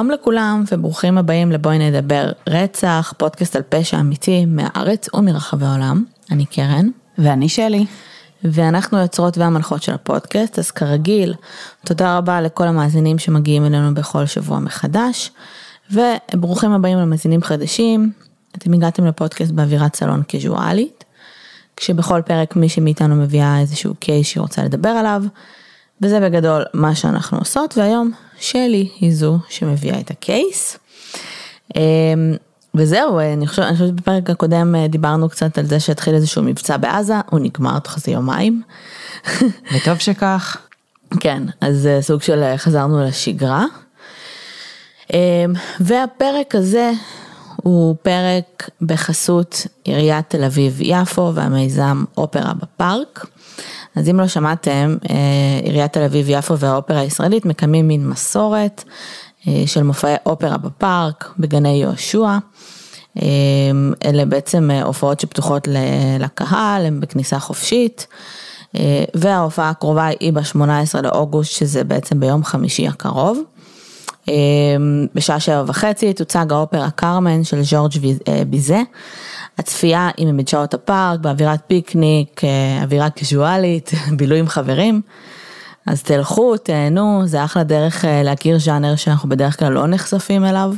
שלום לכולם וברוכים הבאים לבואי נדבר רצח, פודקאסט על פשע אמיתי מהארץ ומרחבי העולם. אני קרן. ואני שלי. ואנחנו היוצרות והמנחות של הפודקאסט, אז כרגיל, תודה רבה לכל המאזינים שמגיעים אלינו בכל שבוע מחדש, וברוכים הבאים למאזינים חדשים, אתם הגעתם לפודקאסט באווירת סלון קזואלית, כשבכל פרק מישהי מאיתנו מביאה איזשהו קייס שהיא רוצה לדבר עליו, וזה בגדול מה שאנחנו עושות, והיום שלי היא זו שמביאה את הקייס. אמ, וזהו, אני חושבת, אני חושבת בפרק הקודם אה, דיברנו קצת על זה שהתחיל איזשהו מבצע בעזה, הוא נגמר תוך איזה יומיים. וטוב שכך. כן, אז אה, סוג של אה, חזרנו לשגרה. אמ, והפרק הזה הוא פרק בחסות עיריית תל אביב-יפו והמיזם אופרה בפארק. אז אם לא שמעתם, עיריית תל אביב-יפו והאופרה הישראלית מקיימים מין מסורת של מופעי אופרה בפארק, בגני יהושע. אלה בעצם הופעות שפתוחות לקהל, הן בכניסה חופשית. וההופעה הקרובה היא ב-18 לאוגוסט, שזה בעצם ביום חמישי הקרוב. בשעה שבע וחצי תוצג האופרה קרמן של ז'ורג' ביזה. הצפייה היא ממדשאות הפארק, באווירת פיקניק, אווירה קזואלית, בילוי עם חברים. אז תלכו, תהנו, זה אחלה דרך להכיר ז'אנר שאנחנו בדרך כלל לא נחשפים אליו.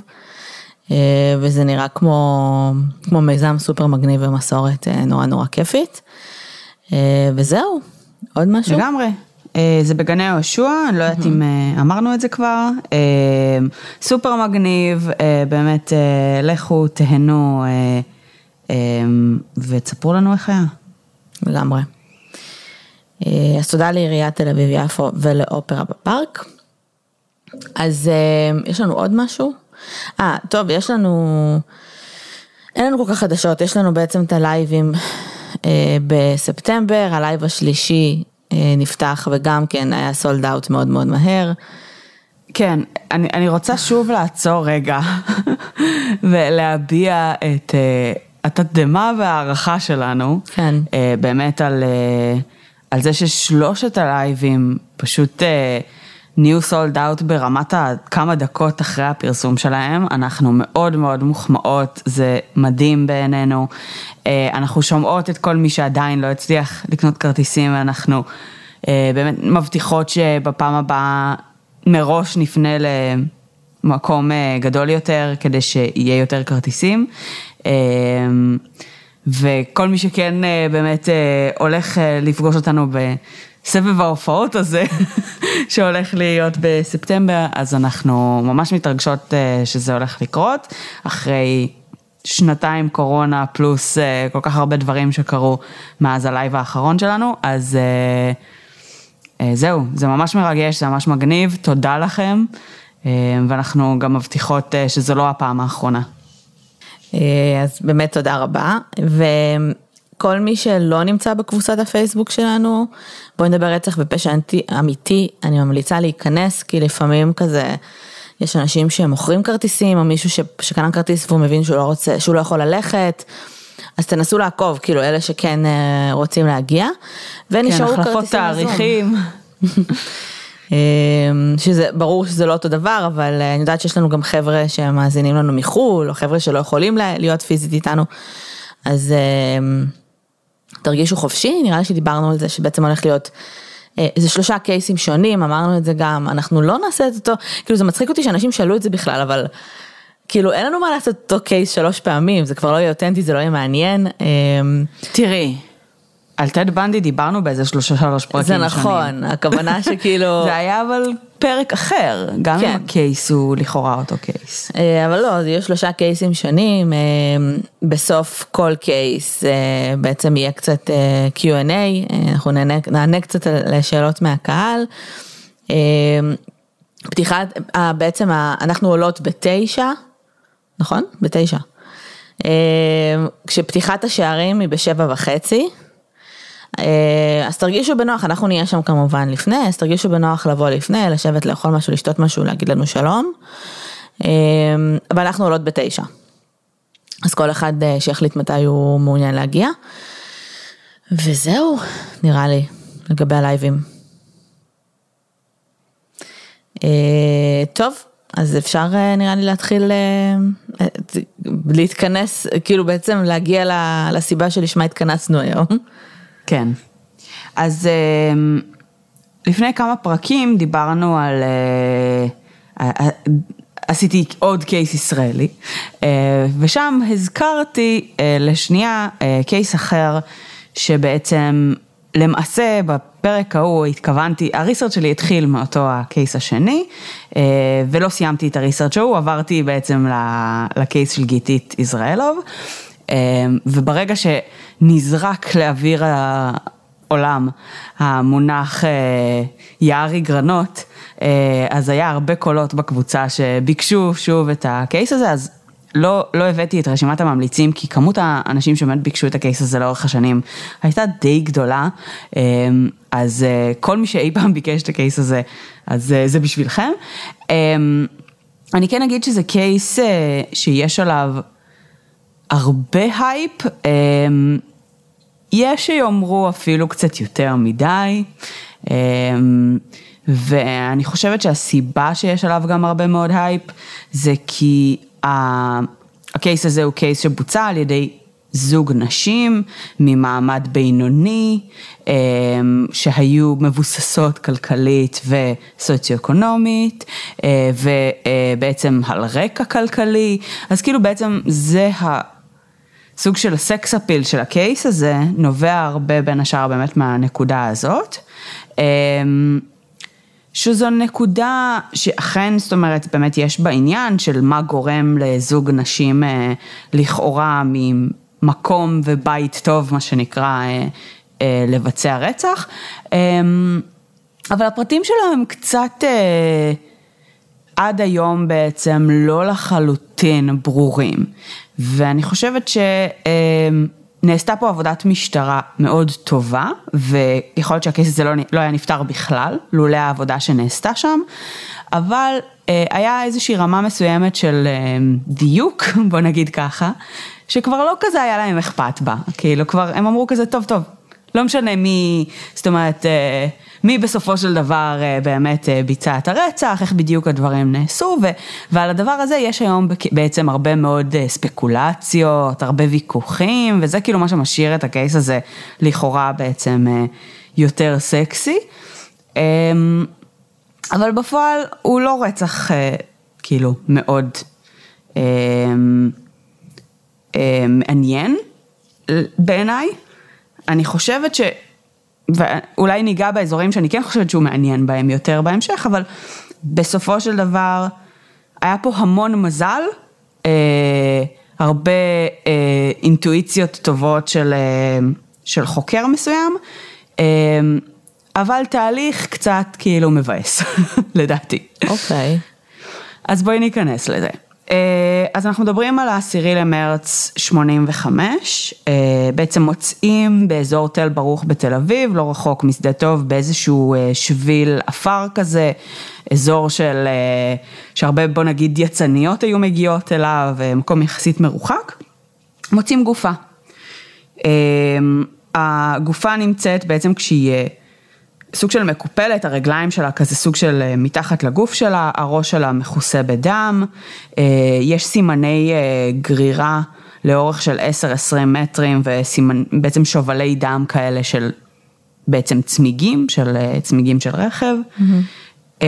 וזה נראה כמו, כמו מיזם סופר מגניב ומסורת נורא נורא כיפית. וזהו, עוד משהו? לגמרי. זה בגני יהושע, אני לא יודעת אם אמרנו את זה כבר, סופר מגניב, באמת לכו, תהנו ותספרו לנו איך היה. לגמרי. אז תודה לעיריית תל אביב-יפו ולאופרה בפארק. אז יש לנו עוד משהו? אה, טוב, יש לנו, אין לנו כל כך חדשות, יש לנו בעצם את הלייבים אה, בספטמבר, הלייב השלישי אה, נפתח וגם כן היה sold out מאוד מאוד מהר. כן, אני, אני רוצה שוב לעצור רגע ולהביע את אה, התדהמה וההערכה שלנו, כן. אה, באמת על, אה, על זה ששלושת הלייבים פשוט... אה, נהיו סולד אאוט ברמת הכמה דקות אחרי הפרסום שלהם, אנחנו מאוד מאוד מוחמאות, זה מדהים בעינינו. אנחנו שומעות את כל מי שעדיין לא הצליח לקנות כרטיסים, ואנחנו באמת מבטיחות שבפעם הבאה מראש נפנה למקום גדול יותר, כדי שיהיה יותר כרטיסים. וכל מי שכן באמת הולך לפגוש אותנו ב... סבב ההופעות הזה שהולך להיות בספטמבר, אז אנחנו ממש מתרגשות שזה הולך לקרות, אחרי שנתיים קורונה פלוס כל כך הרבה דברים שקרו מאז הלייב האחרון שלנו, אז זהו, זה ממש מרגש, זה ממש מגניב, תודה לכם, ואנחנו גם מבטיחות שזו לא הפעם האחרונה. אז באמת תודה רבה. ו... כל מי שלא נמצא בקבוצת הפייסבוק שלנו, בואי נדבר רצח ופשע אמיתי, אני ממליצה להיכנס, כי לפעמים כזה, יש אנשים שמוכרים כרטיסים, או מישהו ש, שקנה כרטיס והוא מבין שהוא לא רוצה, שהוא לא יכול ללכת, אז תנסו לעקוב, כאילו אלה שכן אה, רוצים להגיע, ונשארו כן, כרטיסים תאריכים. שזה ברור שזה לא אותו דבר, אבל אה, אני יודעת שיש לנו גם חבר'ה שמאזינים לנו מחו"ל, או חבר'ה שלא יכולים להיות פיזית איתנו, אז תרגישו חופשי, נראה לי שדיברנו על זה שבעצם הולך להיות איזה שלושה קייסים שונים, אמרנו את זה גם, אנחנו לא נעשה את אותו, כאילו זה מצחיק אותי שאנשים שאלו את זה בכלל, אבל כאילו אין לנו מה לעשות אותו קייס שלוש פעמים, זה כבר לא יהיה אותנטי, זה לא יהיה מעניין. תראי. על טד בנדי דיברנו באיזה שלושה שלוש פרקים שונים. זה נכון, הכוונה שכאילו... זה היה אבל פרק אחר, גם כן. אם הקייס הוא לכאורה אותו קייס. אבל לא, יש שלושה קייסים שונים, בסוף כל קייס בעצם יהיה קצת Q&A, אנחנו נענה, נענה קצת לשאלות מהקהל. פתיחת, בעצם אנחנו עולות בתשע, נכון? בתשע. כשפתיחת השערים היא בשבע וחצי. אז תרגישו בנוח, אנחנו נהיה שם כמובן לפני, אז תרגישו בנוח לבוא לפני, לשבת לאכול משהו, לשתות משהו, להגיד לנו שלום. אבל אנחנו עולות בתשע. אז כל אחד שיחליט מתי הוא מעוניין להגיע. וזהו, נראה לי, לגבי הלייבים. טוב, אז אפשר נראה לי להתחיל להתכנס, כאילו בעצם להגיע לסיבה שלשמה התכנסנו היום. כן. אז לפני כמה פרקים דיברנו על, עשיתי עוד קייס ישראלי, ושם הזכרתי לשנייה קייס אחר שבעצם למעשה בפרק ההוא התכוונתי, הריסרצ' שלי התחיל מאותו הקייס השני, אה, ולא סיימתי את הריסרצ' ההוא, עברתי בעצם לקייס של גיתית יזרעאלוב, אה, וברגע שנזרק לאוויר העולם המונח אה, יערי גרנות, אז היה הרבה קולות בקבוצה שביקשו שוב את הקייס הזה, אז לא, לא הבאתי את רשימת הממליצים, כי כמות האנשים שבאמת ביקשו את ה case הזה לאורך השנים הייתה די גדולה, אמ, אז אה, כל מי שאי פעם ביקש את ה case הזה, אז אה, זה בשבילכם. אמ, אני כן אגיד שזה case אה, שיש עליו הרבה הייפ, אמ, יש שיאמרו אפילו קצת יותר מדי. ואני חושבת שהסיבה שיש עליו גם הרבה מאוד הייפ, זה כי הקייס הזה הוא קייס שבוצע על ידי זוג נשים ממעמד בינוני, אמ, שהיו מבוססות כלכלית וסוציו-אקונומית, אה, ובעצם על רקע כלכלי, אז כאילו בעצם זה הסוג של הסקס אפיל של הקייס הזה, נובע הרבה בין השאר באמת מהנקודה הזאת. אמ, שזו נקודה שאכן, זאת אומרת, באמת יש בה עניין של מה גורם לזוג נשים אה, לכאורה ממקום ובית טוב, מה שנקרא, אה, אה, לבצע רצח. אה, אבל הפרטים שלו הם קצת עד היום בעצם לא לחלוטין ברורים. ואני חושבת ש... אה, נעשתה פה עבודת משטרה מאוד טובה, ויכול להיות שהקייס הזה לא, לא היה נפתר בכלל, לולא העבודה שנעשתה שם, אבל אה, היה איזושהי רמה מסוימת של אה, דיוק, בוא נגיד ככה, שכבר לא כזה היה להם אכפת בה, כאילו כבר הם אמרו כזה, טוב, טוב, לא משנה מי, זאת אומרת, אה, מי בסופו של דבר אה, באמת אה, ביצע את הרצח, איך בדיוק הדברים נעשו, ו, ועל הדבר הזה יש היום בעצם הרבה מאוד ספקולציות, הרבה ויכוחים, וזה כאילו מה שמשאיר את הקייס הזה לכאורה בעצם יותר סקסי. אמ, אבל בפועל הוא לא רצח כאילו מאוד אמ, מעניין בעיניי. אני חושבת ש... ואולי ניגע באזורים שאני כן חושבת שהוא מעניין בהם יותר בהמשך, אבל בסופו של דבר היה פה המון מזל, אה, הרבה אה, אינטואיציות טובות של, אה, של חוקר מסוים, אה, אבל תהליך קצת כאילו מבאס, לדעתי. אוקיי. Okay. אז בואי ניכנס לזה. אה, אז אנחנו מדברים על העשירי למרץ 85, אה, בעצם מוצאים באזור תל ברוך בתל אביב, לא רחוק משדה דוב, באיזשהו אה, שביל עפר כזה, אזור של, שהרבה בוא נגיד יצניות היו מגיעות אליו, מקום יחסית מרוחק, מוצאים גופה. הגופה נמצאת בעצם כשהיא סוג של מקופלת, הרגליים שלה כזה סוג של אה, מתחת לגוף שלה, הראש שלה מכוסה בדם, אה, יש סימני אה, גרירה לאורך של 10-20 מטרים ובעצם שובלי דם כאלה של בעצם צמיגים, של צמיגים של רכב. Mm-hmm.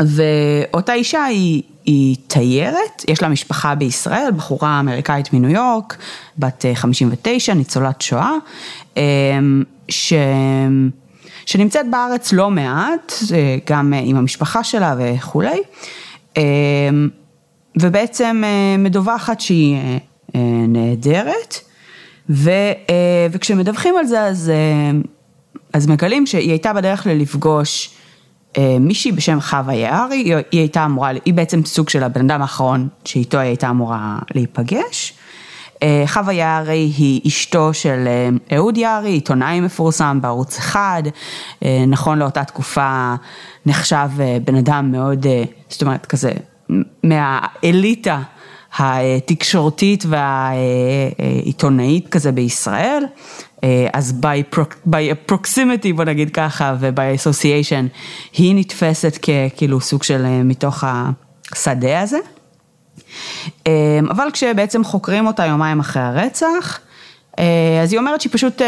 ואותה אישה היא, היא תיירת, יש לה משפחה בישראל, בחורה אמריקאית מניו יורק, בת 59, ניצולת שואה, ש... שנמצאת בארץ לא מעט, אה, גם אה, עם המשפחה שלה וכולי, אה, ובעצם מדווחת שהיא נהדרת, ו, וכשמדווחים על זה אז, אז מגלים שהיא הייתה בדרך לפגוש מישהי בשם חווה יערי, היא הייתה אמורה, היא בעצם סוג של הבן אדם האחרון שאיתו היא הייתה אמורה להיפגש. אה, חווה יערי היא אשתו של אה, אהוד יערי, עיתונאי מפורסם בערוץ אחד, אה, נכון לאותה תקופה נחשב בן אדם מאוד, זאת אומרת כזה, מהאליטה התקשורתית והעיתונאית כזה בישראל. אז by, by proximity בוא נגיד ככה ו-by association היא נתפסת ככאילו סוג של מתוך השדה הזה. אבל כשבעצם חוקרים אותה יומיים אחרי הרצח, אז היא אומרת שהיא פשוט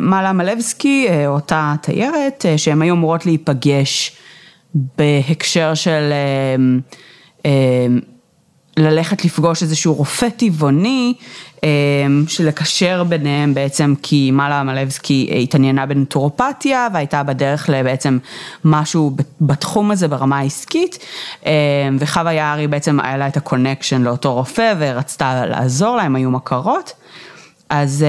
מעלה מלבסקי, אותה תיירת, שהן היו אמורות להיפגש בהקשר של ללכת לפגוש איזשהו רופא טבעוני, שלקשר ביניהם בעצם כי מלה מלבסקי התעניינה בנטורופתיה והייתה בדרך לבעצם משהו בתחום הזה ברמה העסקית, וחווה יערי בעצם היה לה את ה connection לאותו רופא ורצתה לעזור לה, הם היו מכרות. אז,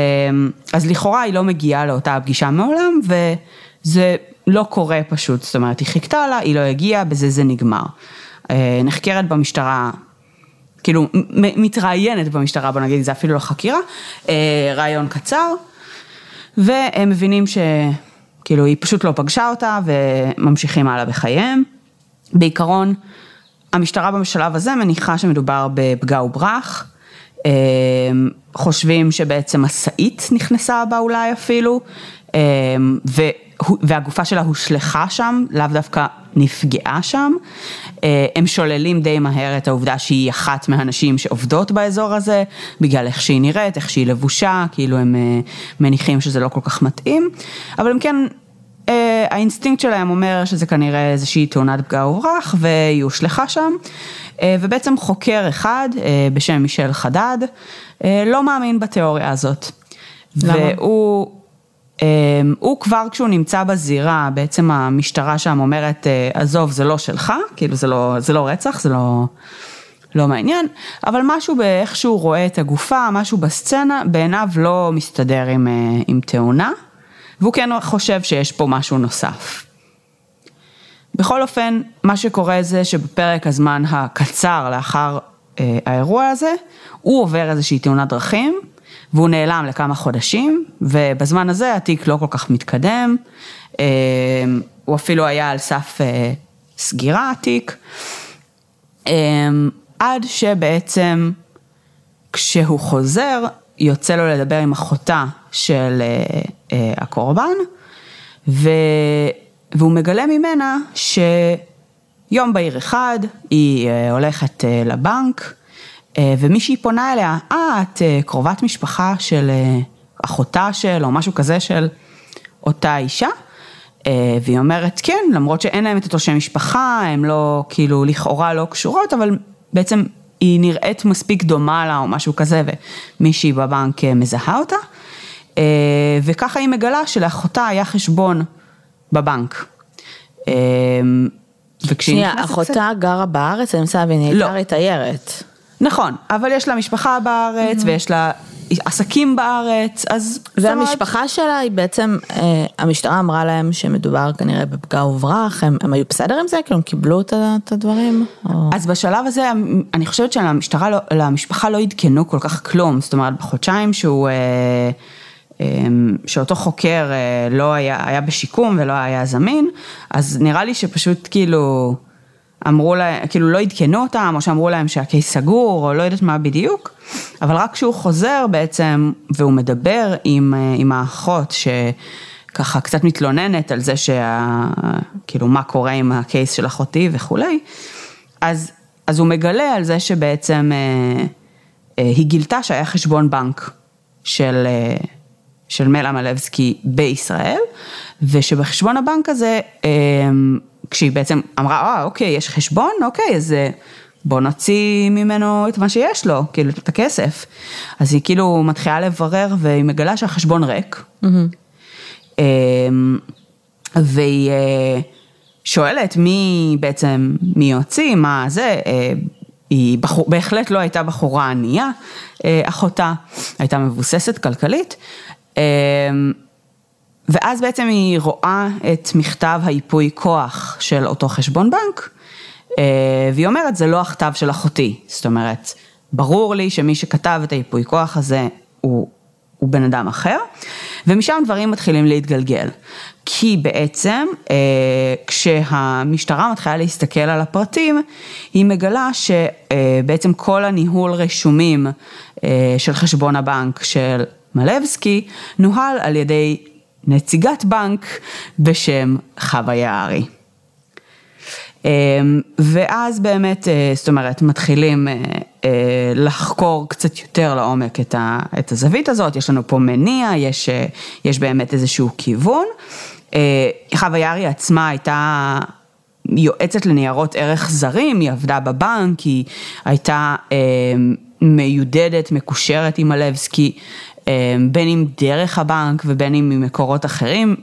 אז לכאורה היא לא מגיעה לאותה פגישה מעולם וזה לא קורה פשוט, זאת אומרת היא חיכתה לה, היא לא הגיעה, בזה זה נגמר. נחקרת במשטרה כאילו מתראיינת במשטרה, בוא נגיד, זה אפילו לא חקירה, רעיון קצר, והם מבינים שכאילו היא פשוט לא פגשה אותה וממשיכים הלאה בחייהם. בעיקרון, המשטרה בשלב הזה מניחה שמדובר בפגע וברח, חושבים שבעצם משאית נכנסה בה אולי אפילו, והגופה שלה הושלכה שם, לאו דווקא נפגעה שם. הם שוללים די מהר את העובדה שהיא אחת מהנשים שעובדות באזור הזה, בגלל איך שהיא נראית, איך שהיא לבושה, כאילו הם מניחים שזה לא כל כך מתאים, אבל הם כן, האינסטינקט שלהם אומר שזה כנראה איזושהי תאונת פגע וברח והיא הושלכה שם, ובעצם חוקר אחד בשם מישל חדד, לא מאמין בתיאוריה הזאת. למה? והוא... הוא כבר כשהוא נמצא בזירה, בעצם המשטרה שם אומרת, עזוב, זה לא שלך, כאילו זה לא, זה לא רצח, זה לא, לא מעניין, אבל משהו באיך שהוא רואה את הגופה, משהו בסצנה, בעיניו לא מסתדר עם, עם תאונה, והוא כן חושב שיש פה משהו נוסף. בכל אופן, מה שקורה זה שבפרק הזמן הקצר לאחר האירוע הזה, הוא עובר איזושהי תאונת דרכים, והוא נעלם לכמה חודשים, ובזמן הזה התיק לא כל כך מתקדם, הוא אפילו היה על סף סגירה התיק, עד שבעצם כשהוא חוזר, יוצא לו לדבר עם אחותה של הקורבן, והוא מגלה ממנה שיום בהיר אחד היא הולכת לבנק, ומישהי פונה אליה, אה, את קרובת משפחה של אחותה של, או משהו כזה של אותה אישה, והיא אומרת כן, למרות שאין להם את אותו שם משפחה, הם לא, כאילו, לכאורה לא קשורות, אבל בעצם היא נראית מספיק דומה לה או משהו כזה, ומישהי בבנק מזהה אותה, וככה היא מגלה שלאחותה היה חשבון בבנק. שנייה, אחותה גרה בארץ, אני מנסה להבין, היא לא. הייתה תיירת. נכון, אבל יש לה משפחה בארץ ויש לה עסקים בארץ, אז... והמשפחה שלה היא בעצם, אה, המשטרה אמרה להם שמדובר כנראה בפגע וברח, הם, הם היו בסדר עם זה? כאילו הם קיבלו את הדברים? או... אז בשלב הזה, אני חושבת שלמשטרה, לא, למשפחה לא עדכנו כל כך כלום, זאת אומרת, בחודשיים שהוא, אה, אה, שאותו חוקר לא היה, היה בשיקום ולא היה זמין, אז נראה לי שפשוט כאילו... אמרו להם, כאילו לא עדכנו אותם, או שאמרו להם שהקייס סגור, או לא יודעת מה בדיוק, אבל רק כשהוא חוזר בעצם, והוא מדבר עם, עם האחות, שככה קצת מתלוננת על זה שה... כאילו מה קורה עם הקייס של אחותי וכולי, אז, אז הוא מגלה על זה שבעצם אה, אה, היא גילתה שהיה חשבון בנק של... אה, של מלה מלבסקי בישראל, ושבחשבון הבנק הזה, כשהיא בעצם אמרה, אה, אוקיי, יש חשבון, אוקיי, אז בוא נוציא ממנו את מה שיש לו, כאילו, את הכסף. אז היא כאילו מתחילה לברר והיא מגלה שהחשבון ריק. Mm-hmm. והיא שואלת מי בעצם, מי יוציא, מה זה, היא בחור, בהחלט לא הייתה בחורה ענייה, אחותה, הייתה מבוססת כלכלית. ואז בעצם היא רואה את מכתב היפוי כוח של אותו חשבון בנק, והיא אומרת, זה לא הכתב של אחותי. זאת אומרת, ברור לי שמי שכתב את היפוי כוח הזה הוא הוא בן אדם אחר, ומשם דברים מתחילים להתגלגל. כי בעצם אה, כשהמשטרה מתחילה להסתכל על הפרטים, היא מגלה שבעצם כל הניהול רשומים אה, של חשבון הבנק של מלבסקי נוהל על ידי נציגת בנק בשם חווה יערי. אמ, ואז באמת, אה, זאת אומרת, מתחילים אה, אה, לחקור קצת יותר לעומק את הזווית הזאת, יש לנו פה מניע, יש, יש באמת איזשהו כיוון. חווה יארי עצמה הייתה יועצת לניירות ערך זרים, היא עבדה בבנק, היא הייתה מיודדת, מקושרת עם מלבסקי, בין אם דרך הבנק ובין אם ממקורות אחרים,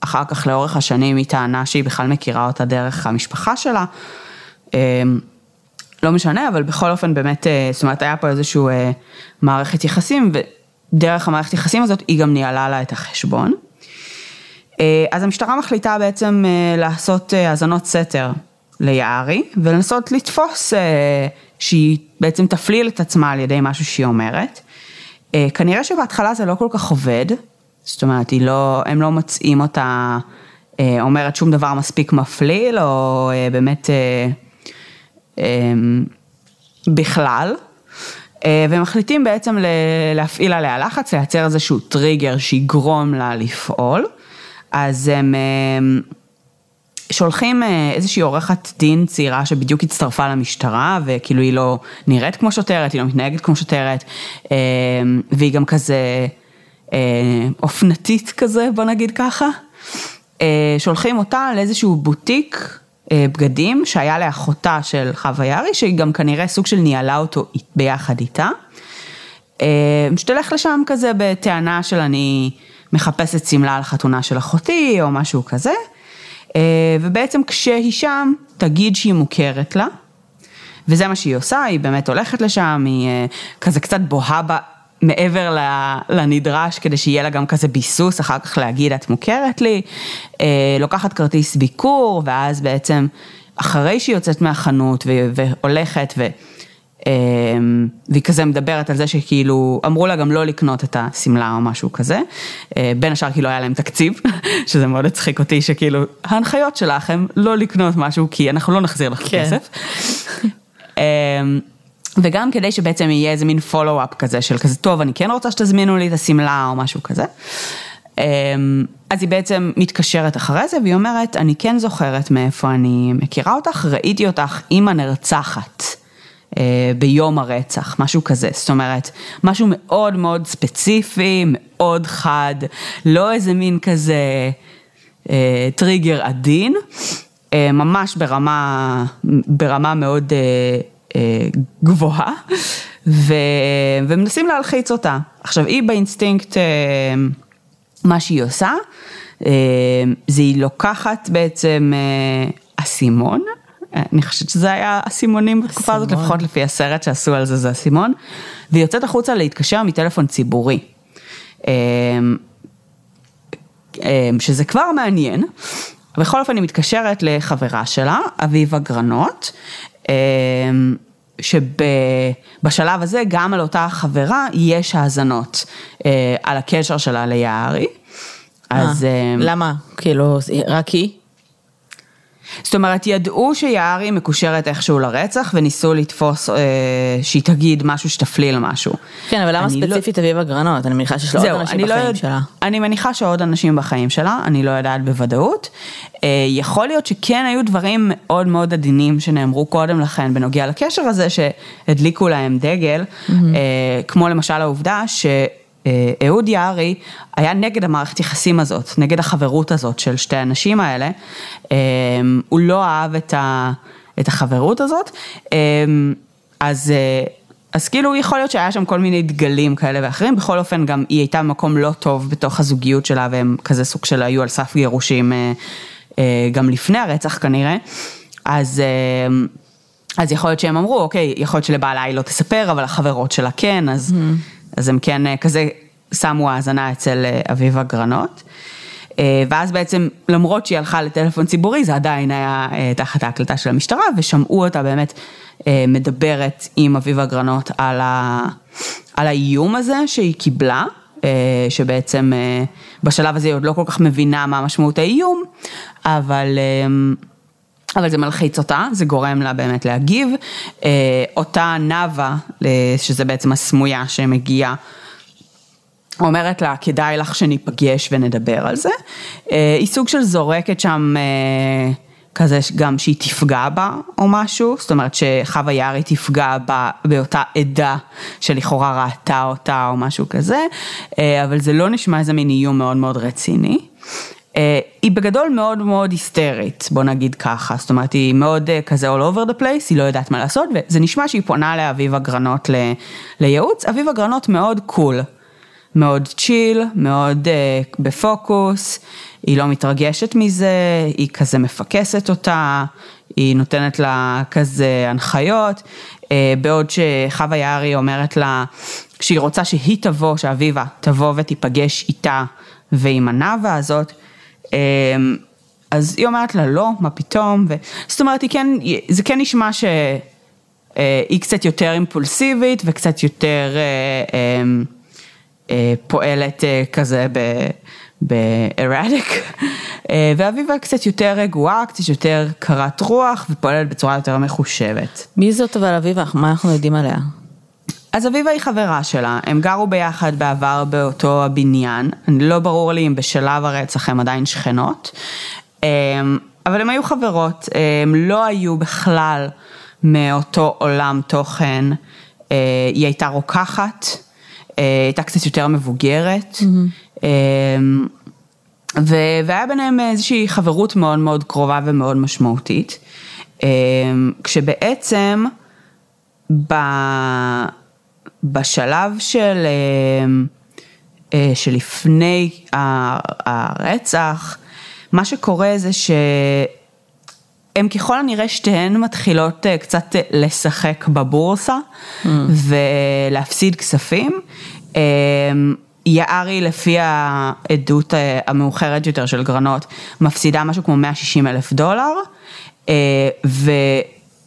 אחר כך לאורך השנים היא טענה שהיא בכלל מכירה אותה דרך המשפחה שלה. אמ, לא משנה, אבל בכל אופן באמת, אה, זאת אומרת, היה פה איזושהי אה, מערכת יחסים, ודרך המערכת יחסים הזאת היא גם ניהלה לה את החשבון. אה, אז המשטרה מחליטה בעצם לעשות האזנות סתר ליערי, ולנסות לתפוס שהיא בעצם תפליל את עצמה על ידי משהו שהיא אומרת. כנראה שבהתחלה זה לא כל כך עובד, זאת אומרת, לא, הם לא מוצאים אותה אה, אומרת שום דבר מספיק מפליל, או אה, באמת אה, אה, בכלל. אה, ומחליטים בעצם להפעיל עליה לחץ, לייצר איזשהו טריגר שיגרום לה לפעול. אז הם אה, שולחים אה, איזושהי עורכת דין צעירה שבדיוק הצטרפה למשטרה, וכאילו היא לא נראית כמו שוטרת, היא לא מתנהגת כמו שוטרת, אה, והיא גם כזה... אה, אופנתית כזה, בוא נגיד ככה. שולחים אותה לאיזשהו בוטיק בגדים שהיה לאחותה של חווה יערי, שהיא גם כנראה סוג של ניהלה אותו ביחד איתה. שתלך לשם כזה בטענה של אני מחפשת שמלה על חתונה של אחותי או משהו כזה. ובעצם כשהיא שם, תגיד שהיא מוכרת לה. וזה מה שהיא עושה, היא באמת הולכת לשם, היא כזה קצת בוהה מעבר לנדרש, כדי שיהיה לה גם כזה ביסוס, אחר כך להגיד, את מוכרת לי, אה, לוקחת כרטיס ביקור, ואז בעצם, אחרי שהיא יוצאת מהחנות והולכת, ו... אה, והיא כזה מדברת על זה שכאילו, אמרו לה גם לא לקנות את השמלה או משהו כזה, אה, בין השאר כאילו היה להם תקציב, שזה מאוד הצחיק אותי, שכאילו, ההנחיות שלך הם לא לקנות משהו, כי אנחנו לא נחזיר לך כן. כסף. וגם כדי שבעצם יהיה איזה מין פולו-אפ כזה של כזה, טוב, אני כן רוצה שתזמינו לי את השמלה או משהו כזה. אמ, אז היא בעצם מתקשרת אחרי זה והיא אומרת, אני כן זוכרת מאיפה אני מכירה אותך, ראיתי אותך הנרצחת אה, ביום הרצח, משהו כזה. זאת אומרת, משהו מאוד מאוד ספציפי, מאוד חד, לא איזה מין כזה אה, טריגר עדין, אה, ממש ברמה, ברמה מאוד... אה, גבוהה, ו... ומנסים להלחיץ אותה. עכשיו, היא באינסטינקט, אה, מה שהיא עושה, אה, זה היא לוקחת בעצם אסימון, אני חושבת שזה היה אסימונים בתקופה הזאת, לפחות לפי הסרט שעשו על זה, זה אסימון, והיא יוצאת החוצה להתקשר מטלפון ציבורי. שזה כבר מעניין. בכל אופן היא מתקשרת לחברה שלה, אביבה גרנות, אמ, שבשלב הזה גם על אותה חברה יש האזנות אה, על הקשר שלה ליערי. אז... אמ, למה? כאילו, רק היא? זאת אומרת, ידעו שיערי מקושרת איכשהו לרצח וניסו לתפוס אה, שהיא תגיד משהו שתפליל משהו. כן, אבל למה לא- ספציפית לא... אביבה גרנות? אני מניחה שיש לה עוד אנשים לא בחיים לא... שלה. אני מניחה שעוד אנשים בחיים שלה, אני לא יודעת בוודאות. אה, יכול להיות שכן היו דברים מאוד מאוד עדינים שנאמרו קודם לכן בנוגע לקשר הזה, שהדליקו להם דגל, mm-hmm. אה, כמו למשל העובדה ש... אה, אהוד יערי היה נגד המערכת יחסים הזאת, נגד החברות הזאת של שתי הנשים האלה. אה, הוא לא אהב את, ה, את החברות הזאת, אה, אז, אז כאילו יכול להיות שהיה שם כל מיני דגלים כאלה ואחרים, בכל אופן גם היא הייתה במקום לא טוב בתוך הזוגיות שלה והם כזה סוג של היו על סף גירושים גם לפני הרצח כנראה. אז... אז יכול להיות שהם אמרו, אוקיי, יכול להיות שלבעלה היא לא תספר, אבל החברות שלה כן, אז... Mm-hmm. אז הם כן אה, כזה שמו האזנה אצל אה, אביבה גרנות. אה, ואז בעצם, למרות שהיא הלכה לטלפון ציבורי, זה עדיין היה תחת ההקלטה של המשטרה, ושמעו אותה באמת מדברת עם אביבה גרנות על, ה... על האיום הזה שהיא קיבלה שבעצם בשלב הזה היא עוד לא כל כך מבינה מה משמעות האיום, אבל... אבל זה מלחיץ אותה, זה גורם לה באמת להגיב. אותה נאווה, שזה בעצם הסמויה שמגיעה, אומרת לה, כדאי לך שניפגש ונדבר על זה. היא סוג של זורקת שם כזה גם שהיא תפגע בה או משהו, זאת אומרת שחווה יערי תפגע בה באותה עדה שלכאורה ראתה אותה או משהו כזה, אבל זה לא נשמע איזה מין איום מאוד מאוד רציני. היא בגדול מאוד מאוד היסטרית, בוא נגיד ככה, זאת אומרת היא מאוד כזה all over the place, היא לא יודעת מה לעשות, וזה נשמע שהיא פונה לאביבה גרנות לייעוץ, אביבה גרנות מאוד קול. מאוד צ'יל, מאוד uh, בפוקוס, היא לא מתרגשת מזה, היא כזה מפקסת אותה, היא נותנת לה כזה הנחיות, uh, בעוד שחווה יערי אומרת לה, כשהיא רוצה שהיא תבוא, שאביבה תבוא ותיפגש איתה ועם הנאווה הזאת, אז היא אומרת לה לא, מה פתאום, ו... זאת אומרת, כן, זה כן נשמע שהיא קצת יותר אימפולסיבית וקצת יותר... Uh, um, אה, פועלת אה, כזה בארדיק, אה, ואביבה קצת יותר רגועה, קצת יותר קרת רוח ופועלת בצורה יותר מחושבת. מי זאת אבל אביבה? מה אנחנו יודעים עליה? אז אביבה היא חברה שלה, הם גרו ביחד בעבר באותו הבניין, לא ברור לי אם בשלב הרצח הם עדיין שכנות, אבל הם היו חברות, הם לא היו בכלל מאותו עולם תוכן, היא הייתה רוקחת. אה, הייתה קצת יותר מבוגרת. Mm-hmm. והיה ביניהם איזושהי חברות מאוד מאוד קרובה ומאוד משמעותית. כשבעצם ב... בשלב של, שלפני הרצח, מה שקורה זה שהן ככל הנראה שתיהן מתחילות קצת לשחק בבורסה mm. ולהפסיד כספים. יערי לפי העדות אה, המאוחרת יותר של גרנות, מפסידה משהו כמו 160 אלף דולר, אה,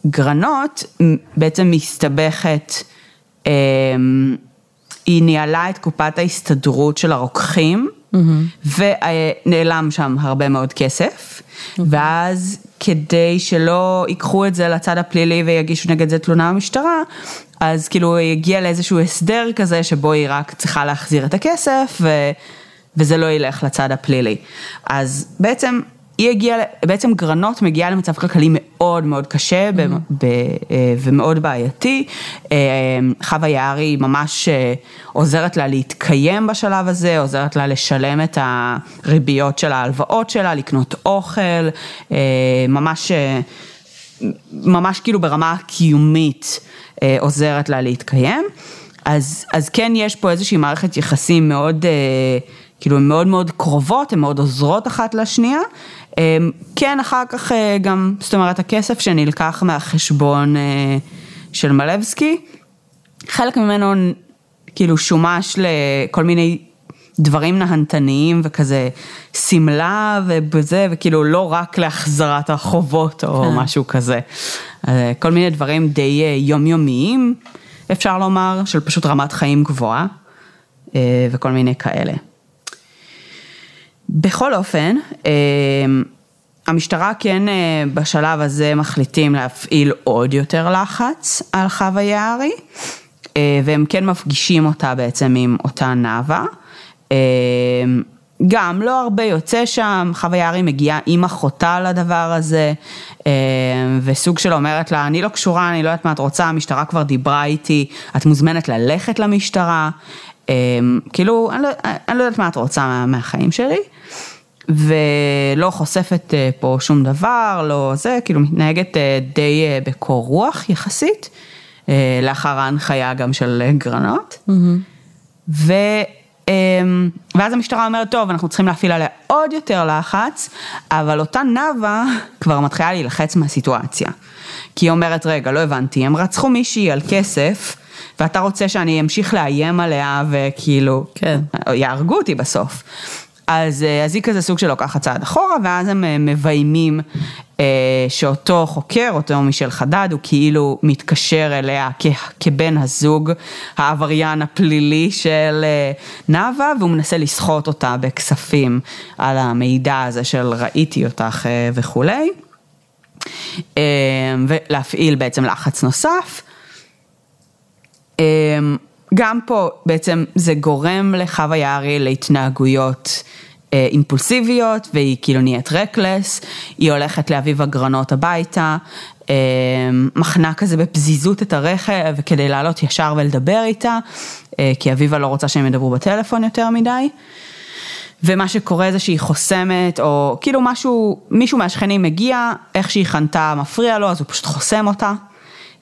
וגרנות בעצם מסתבכת, היא ניהלה את קופת ההסתדרות של הרוקחים, mm-hmm. ונעלם שם הרבה מאוד כסף, mm-hmm. ואז כדי שלא ייקחו את זה לצד הפלילי ויגישו נגד זה תלונה במשטרה, אז כאילו היא הגיעה לאיזשהו הסדר כזה שבו היא רק צריכה להחזיר את הכסף ו... וזה לא ילך לצד הפלילי. אז בעצם היא הגיעה, בעצם גרנות מגיעה למצב כלכלי מאוד מאוד קשה mm-hmm. ב, ב, אה, ומאוד בעייתי. אה, חווה יערי ממש אה, עוזרת לה להתקיים בשלב הזה, עוזרת לה לשלם את הריביות של ההלוואות שלה, לקנות אוכל, ממש, ממש כאילו ברמה קיומית. אה, עוזרת לה להתקיים. אז, אז כן יש פה איזושהי מערכת יחסים מאוד, אה, כאילו הן מאוד מאוד קרובות, הן מאוד עוזרות אחת לשנייה. אה, כן, אחר כך גם, זאת אומרת, הכסף שנלקח מהחשבון של מלבסקי, חלק ממנו כאילו שומש לכל מיני דברים נהנתניים וכזה שמלה ובזה, וכאילו לא רק להחזרת החובות או כן. משהו כזה. אה, כל מיני דברים די אה, יומיומיים, אפשר לומר, של פשוט רמת חיים גבוהה אה, וכל מיני כאלה. בכל אופן, המשטרה כן בשלב הזה מחליטים להפעיל עוד יותר לחץ על חווה יערי, והם כן מפגישים אותה בעצם עם אותה נאווה. גם לא הרבה יוצא שם, חווה יערי מגיעה עם אחותה לדבר הזה, אה, וסוג של אומרת לה, אני לא קשורה, אני לא יודעת מה את רוצה, המשטרה כבר דיברה איתי, את מוזמנת ללכת למשטרה, אה, כאילו, אני לא, אני לא יודעת מה את רוצה מהחיים שלי, ולא חושפת אה, פה שום דבר, לא זה, כאילו מתנהגת די בקור רוח יחסית, לאחר ההנחיה גם של גרנות. Mm-hmm. ו... אמ, ואז המשטרה אומרת, טוב, אנחנו צריכים להפעיל עליה עוד יותר לחץ, אבל אותה נאווה כבר מתחילה להילחץ מהסיטואציה. כי היא אומרת, רגע, לא הבנתי, הם רצחו מישהי על כסף, ואתה רוצה שאני אמשיך לאיים עליה וכאילו, כן. יהרגו אותי בסוף. אז, אה, אז היא כזה סוג של לוקחת צעד אחורה, ואז הם אה, מביימים אה, שאותו חוקר, אותו מישל חדד, הוא כאילו מתקשר אליה כ, כבן הזוג העבריין הפלילי של אה, נאוה, והוא מנסה לסחוט אותה בכספים על המידע הזה של ראיתי אותך אה, וכולי. אה, ולהפעיל בעצם לחץ נוסף. אה, גם פה בעצם זה גורם לחווה יערי להתנהגויות אה, אימפולסיביות והיא כאילו נהיית רקלס, היא הולכת לאביב אגרנות הביתה, אה, מחנה כזה בפזיזות את הרכב כדי לעלות ישר ולדבר איתה, אה, כי אביבה לא רוצה שהם ידברו בטלפון יותר מדי. ומה שקורה זה שהיא חוסמת, או כאילו משהו, מישהו מהשכנים מגיע, איך שהיא חנתה מפריע לו, אז הוא פשוט חוסם אותה.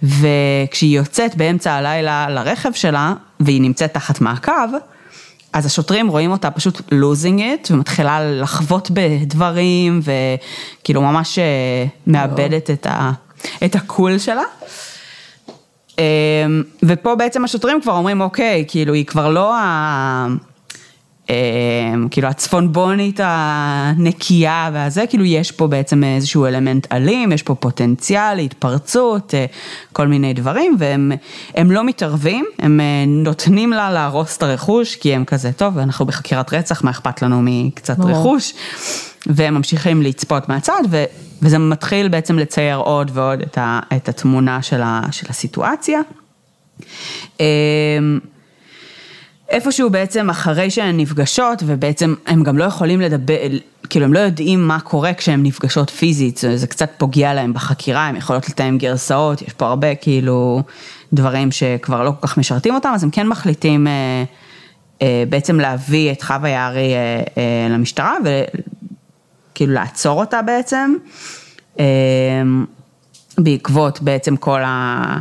וכשהיא יוצאת באמצע הלילה לרכב שלה, והיא נמצאת תחת מעקב, אז השוטרים רואים אותה פשוט losing it, ומתחילה לחוות בדברים, וכאילו ממש אה, מאבדת את, ה, את הקול שלה. אמ, ופה בעצם השוטרים כבר אומרים, אוקיי, כאילו היא כבר לא ה... אמ, כאילו הצפונבונית הנקייה והזה, כאילו יש פה בעצם איזשהו אלמנט אלים, יש פה פוטנציאל, התפרצות, אה, כל מיני דברים, והם לא מתערבים, הם אה, נותנים לה להרוס את הרכוש, כי הם כזה, טוב, אנחנו בחקירת רצח, מה אכפת לנו מקצת ברור. רכוש, והם ממשיכים לצפות מהצד, ו, וזה מתחיל בעצם לצייר עוד ועוד את, ה, את התמונה של, ה, של הסיטואציה. איפשהו בעצם אחרי שהן נפגשות, ובעצם הם גם לא יכולים לדבר, כאילו הם לא יודעים מה קורה כשהן נפגשות פיזית, זה, זה קצת פוגע להם בחקירה, הם יכולות לתאם גרסאות, יש פה הרבה כאילו דברים שכבר לא כל כך משרתים אותם, אז הם כן מחליטים אה, אה, בעצם להביא את חווה יערי אה, אה, למשטרה, וכאילו לעצור אותה בעצם, אה, בעקבות בעצם כל ה...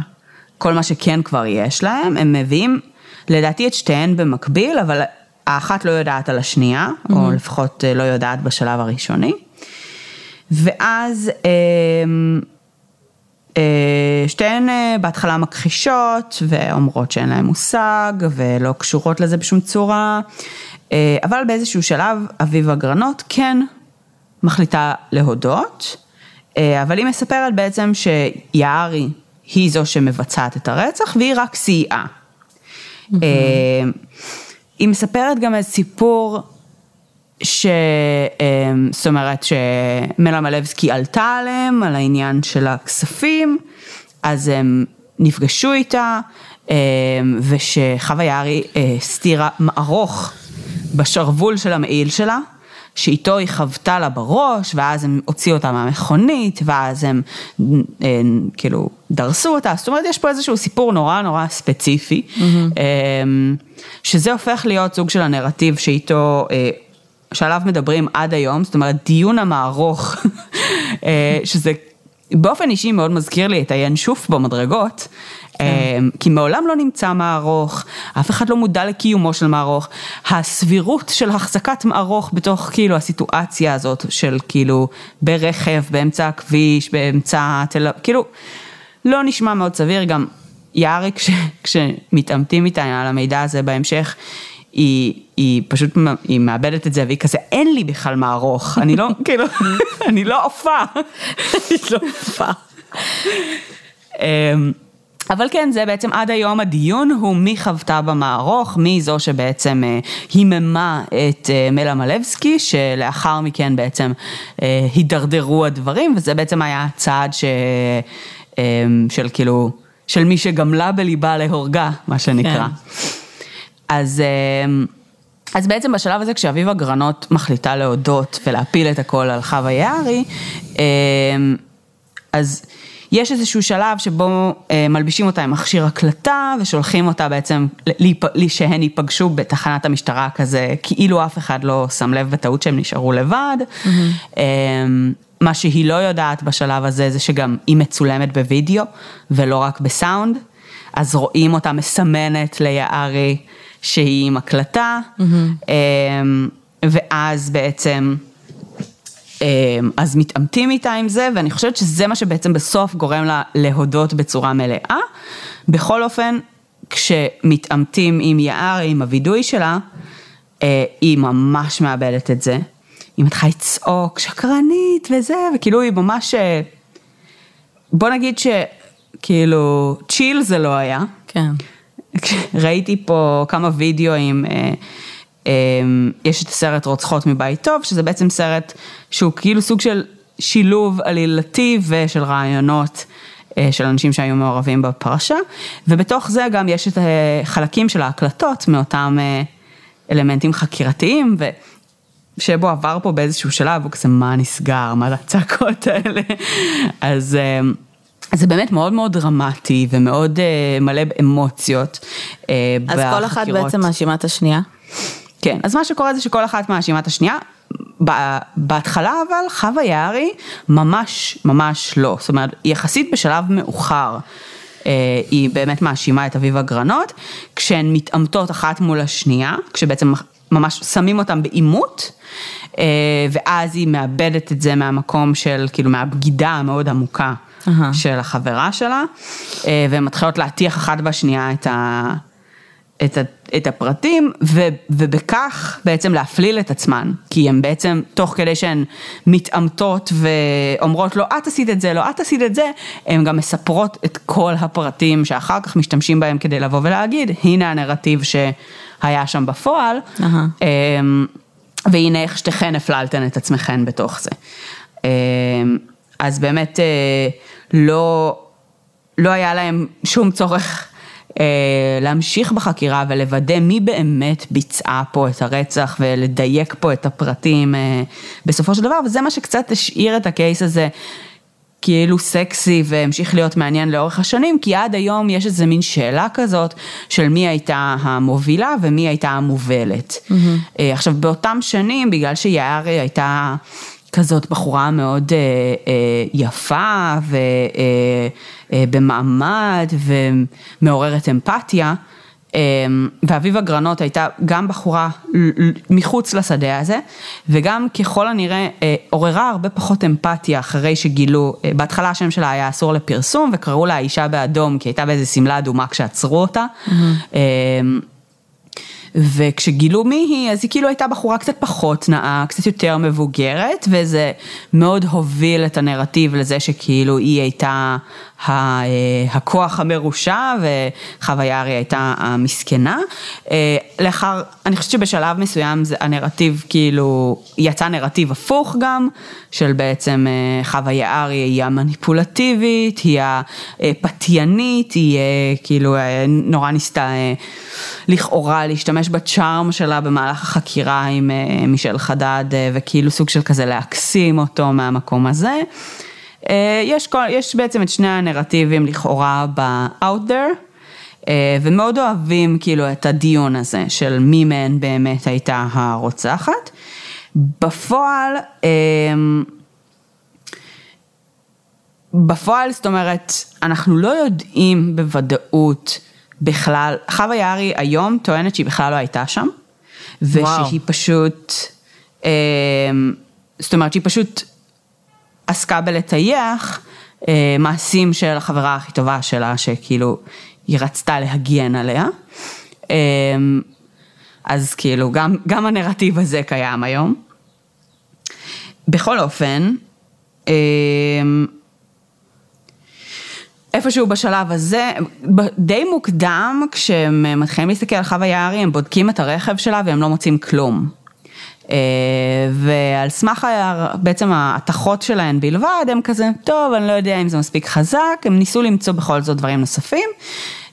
כל מה שכן כבר יש להם, הם מביאים לדעתי את שתיהן במקביל, אבל האחת לא יודעת על השנייה, mm-hmm. או לפחות אה, לא יודעת בשלב הראשוני. ואז אמ, אה, שתיהן אה, בהתחלה מכחישות ואומרות שאין להן מושג ולא קשורות לזה בשום צורה, אבל באיזשהו שלב אביב אגרנות כן מחליטה להודות, אבל היא מספרת בעצם שיערי היא זו שמבצעת את הרצח והיא רק סייעה. אה, היא מספרת גם איזה סיפור ש... אה, זאת אומרת שמלה מלבסקי עלתה עליהם, על העניין של הכספים, אז הם נפגשו איתה, אה, ושחווה יערי הסתירה מערוך בשרוול של המעיל שלה. שאיתו היא חוותה לה בראש, ואז הם הוציאו אותה מהמכונית, ואז הם הם, אה, כאילו דרסו אותה, זאת אומרת יש פה איזשהו סיפור נורא נורא ספציפי, mm-hmm. שזה הופך להיות סוג של הנרטיב שאיתו, אה, שעליו מדברים עד היום, זאת אומרת דיון המערוך, שזה באופן אישי מאוד מזכיר לי את הינשוף במדרגות, כן. אמ, כי מעולם לא נמצא מערוך, אף אחד לא מודע לקיומו של מערוך. הסבירות של החזקת מערוך בתוך כאילו הסיטואציה הזאת של כאילו ברכב, באמצע הכביש, באמצע תל אביב, כאילו לא נשמע מאוד סביר, גם יארי כש, כשמתעמתים איתה על המידע הזה בהמשך, היא, היא פשוט, היא מאבדת את זה והיא כזה, אין לי בכלל מערוך, אני לא, כאילו, אני לא עופה. אני לא עופה. אמ, אבל כן, זה בעצם עד היום הדיון הוא מי חוותה במערוך, מי זו שבעצם אה, היממה את אה, מלה מלבסקי, שלאחר מכן בעצם אה, הידרדרו הדברים, וזה בעצם היה הצעד ש... של כאילו, של מי שגמלה בליבה להורגה, מה שנקרא. כן. אז... אז בעצם בשלב הזה כשאביבה גרנות מחליטה להודות ולהפיל את הכל על חווה יערי, אז יש איזשהו שלב שבו אה, מלבישים אותה עם מכשיר הקלטה ושולחים אותה בעצם שהן ייפגשו בתחנת המשטרה כזה, כאילו אף אחד לא שם לב בטעות שהם נשארו לבד. Mm-hmm. מה שהיא לא יודעת בשלב הזה זה שגם היא מצולמת בווידאו ולא רק בסאונד, אז רואים אותה מסמנת ליערי שהיא עם הקלטה, mm-hmm. ואז בעצם... אמ, אז מתעמתים איתה עם זה, ואני חושבת שזה מה שבעצם בסוף גורם לה להודות בצורה מלאה. בכל אופן, כשמתעמתים עם יער, עם הווידוי שלה, אה, היא ממש מאבדת את זה. היא מתחילה לצעוק, שקרנית וזה, וכאילו היא ממש, אה, בוא נגיד שכאילו צ'יל זה לא היה. כן. ראיתי פה כמה וידאוים, אה, אה, יש את הסרט רוצחות מבית טוב, שזה בעצם סרט שהוא כאילו סוג של שילוב עלילתי ושל רעיונות אה, של אנשים שהיו מעורבים בפרשה, ובתוך זה גם יש את החלקים של ההקלטות מאותם אלמנטים חקירתיים, ו... שבו עבר פה באיזשהו שלב, הוא כזה, מה נסגר, מה זה הצעקות האלה, אז... זה באמת מאוד מאוד דרמטי ומאוד uh, מלא באמוציות uh, אז בחקירות. כל אחת בעצם מאשימה את השנייה? כן, אז מה שקורה זה שכל אחת מאשימה את השנייה. בהתחלה אבל חווה יערי ממש ממש לא, זאת אומרת יחסית בשלב מאוחר. uh, היא באמת מאשימה את אביבה גרנות, כשהן מתעמתות אחת מול השנייה, כשבעצם ממש שמים אותן בעימות, uh, ואז היא מאבדת את זה מהמקום של, כאילו מהבגידה המאוד עמוקה uh-huh. של החברה שלה, אה, והן מתחילות להטיח אחת בשנייה את, ה, את, ה, את הפרטים, ו, ובכך בעצם להפליל את עצמן, כי הן בעצם, תוך כדי שהן מתעמתות ואומרות לו, את עשית את זה, לא, את עשית את זה, הן גם מספרות את כל הפרטים שאחר כך משתמשים בהם כדי לבוא ולהגיד, הנה הנרטיב שהיה שם בפועל. Uh-huh. והנה איך שתיכן הפללתן את עצמכן בתוך זה. אז באמת אה, לא, לא היה להם שום צורך אה, להמשיך בחקירה ולוודא מי באמת ביצעה פה את הרצח ולדייק פה את הפרטים אה, בסופו של דבר, וזה מה שקצת השאיר את הקייס הזה. כאילו סקסי והמשיך להיות מעניין לאורך השנים, כי עד היום יש איזה מין שאלה כזאת של מי הייתה המובילה ומי הייתה המובלת. Mm-hmm. עכשיו באותם שנים, בגלל שיערי הייתה כזאת בחורה מאוד אה, אה, יפה ובמעמד אה, אה, ומעוררת אמפתיה. אה, ואביבה גרנות הייתה גם בחורה מחוץ לשדה הזה, וגם ככל הנראה אה, עוררה הרבה פחות אמפתיה אחרי שגילו, בהתחלה השם שלה היה אסור לפרסום וקראו לה אישה באדום כי הייתה באיזה שמלה אדומה כשעצרו אותה. Mm-hmm. וכשגילו מי היא, אז היא כאילו הייתה בחורה קצת פחות נאה, קצת יותר מבוגרת, וזה מאוד הוביל את הנרטיב לזה שכאילו היא הייתה הכוח המרושע וחווה יערי הייתה המסכנה. אה, לאחר, אני חושבת שבשלב מסוים זה הנרטיב כאילו, יצא נרטיב הפוך גם, של בעצם אה, חווה יערי היא המניפולטיבית, היא הפתיינית, היא כאילו נורא ניסתה לכאורה להשתמש בצ'ארם שלה במהלך החקירה עם מישל חדד וכאילו סוג של כזה להקסים אותו מהמקום הזה. אה, יש, כל, יש בעצם את שני הנרטיבים לכאורה ב-out there, אה, ומאוד אוהבים כאילו את הדיון הזה של מי מהן באמת הייתה הרוצחת. בפועל, אה, בפועל, זאת אומרת, אנחנו לא יודעים בוודאות בכלל, חווה יערי היום טוענת שהיא בכלל לא הייתה שם, ושהיא וואו. פשוט, זאת אומרת שהיא פשוט עסקה בלטייח אה, מעשים של החברה הכי טובה שלה, שכאילו היא רצתה להגן עליה. אה, אז כאילו גם, גם הנרטיב הזה קיים היום. בכל אופן, אה, איפשהו בשלב הזה, די מוקדם, כשהם מתחילים להסתכל על חווה יערי, הם בודקים את הרכב שלה והם לא מוצאים כלום. אה, ועל סמך בעצם ההתכות שלהן בלבד, הם כזה, טוב, אני לא יודע אם זה מספיק חזק, הם ניסו למצוא בכל זאת דברים נוספים,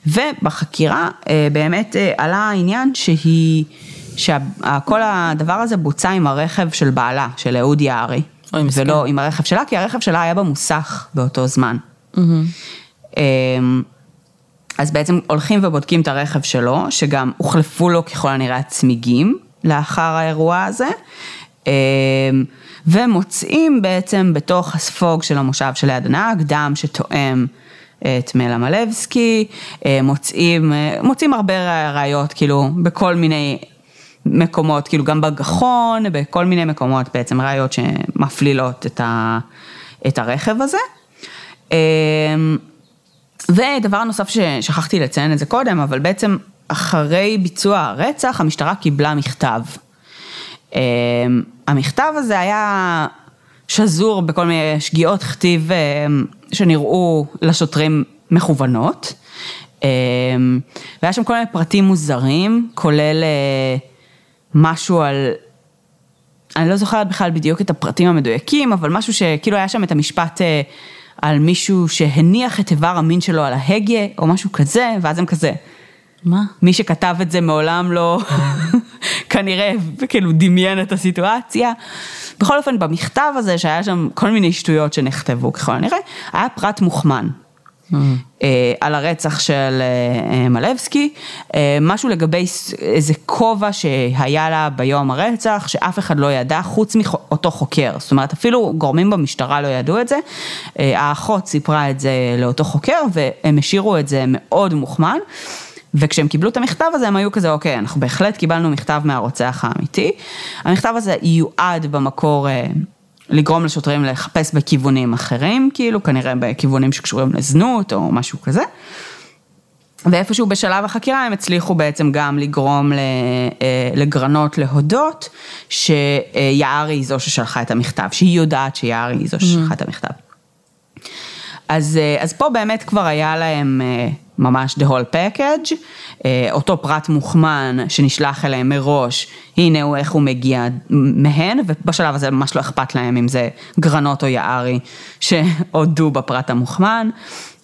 ובחקירה אה, באמת אה, עלה העניין שהיא, שכל הדבר הזה בוצע עם הרכב של בעלה, של אהוד יערי, ולא עם הרכב שלה, כי הרכב שלה היה במוסך באותו זמן. Mm-hmm. אז בעצם הולכים ובודקים את הרכב שלו, שגם הוחלפו לו ככל הנראה הצמיגים. לאחר האירוע הזה. אמ, ומוצאים בעצם בתוך הספוג של המושב שליד הנהג דם שתואם את מלה מלבסקי, אה, מוצאים, אה, מוצאים הרבה ראיות כאילו בכל מיני מקומות, כאילו גם בגחון, בכל מיני מקומות בעצם ראיות שמפלילות את, ה, את הרכב הזה. אמ, ודבר נוסף ששכחתי לציין את זה קודם, אבל בעצם אחרי ביצוע הרצח, המשטרה קיבלה מכתב. אה, המכתב הזה היה שזור בכל מיני שגיאות כתיב אה, שנראו לשוטרים מכוונות. והיה שם כל מיני פרטים מוזרים, כולל משהו על, אני לא זוכרת בכלל בדיוק את הפרטים המדויקים, אבל משהו שכאילו היה שם את המשפט על מישהו שהניח את איבר המין שלו על ההגה, או משהו כזה, ואז הם כזה. מה? מי שכתב את זה מעולם לא, כנראה, כאילו דמיין את הסיטואציה. בכל אופן, במכתב הזה, שהיה שם כל מיני שטויות שנכתבו ככל הנראה, היה פרט מוכמן. אה, על הרצח של אה, אה, מלבסקי, משהו לגבי איזה כובע שהיה לה ביום הרצח, שאף אחד לא ידע חוץ מאותו חוקר, זאת אומרת אפילו גורמים במשטרה לא ידעו את זה, האחות סיפרה את זה לאותו חוקר והם השאירו את זה מאוד מוכמן. וכשהם קיבלו את המכתב הזה הם היו כזה אוקיי אנחנו בהחלט קיבלנו מכתב מהרוצח האמיתי. המכתב הזה יועד במקור לגרום לשוטרים לחפש בכיוונים אחרים, כאילו כנראה בכיוונים שקשורים לזנות או משהו כזה. ואיפשהו בשלב החקירה הם הצליחו בעצם גם לגרום אה, לגרנות להודות שיערי היא זו ששלחה את המכתב, שהיא יודעת שיערי היא זו ששלחה את המכתב. אז, אה, אז פה באמת כבר היה להם אה, ממש the whole package, אה, אותו פרט מוכמן שנשלח אליהם מראש, הנה הוא איך הוא מגיע מהן, ובשלב הזה ממש לא אכפת להם אם זה גרנות או יערי שהודו בפרט המוכמן,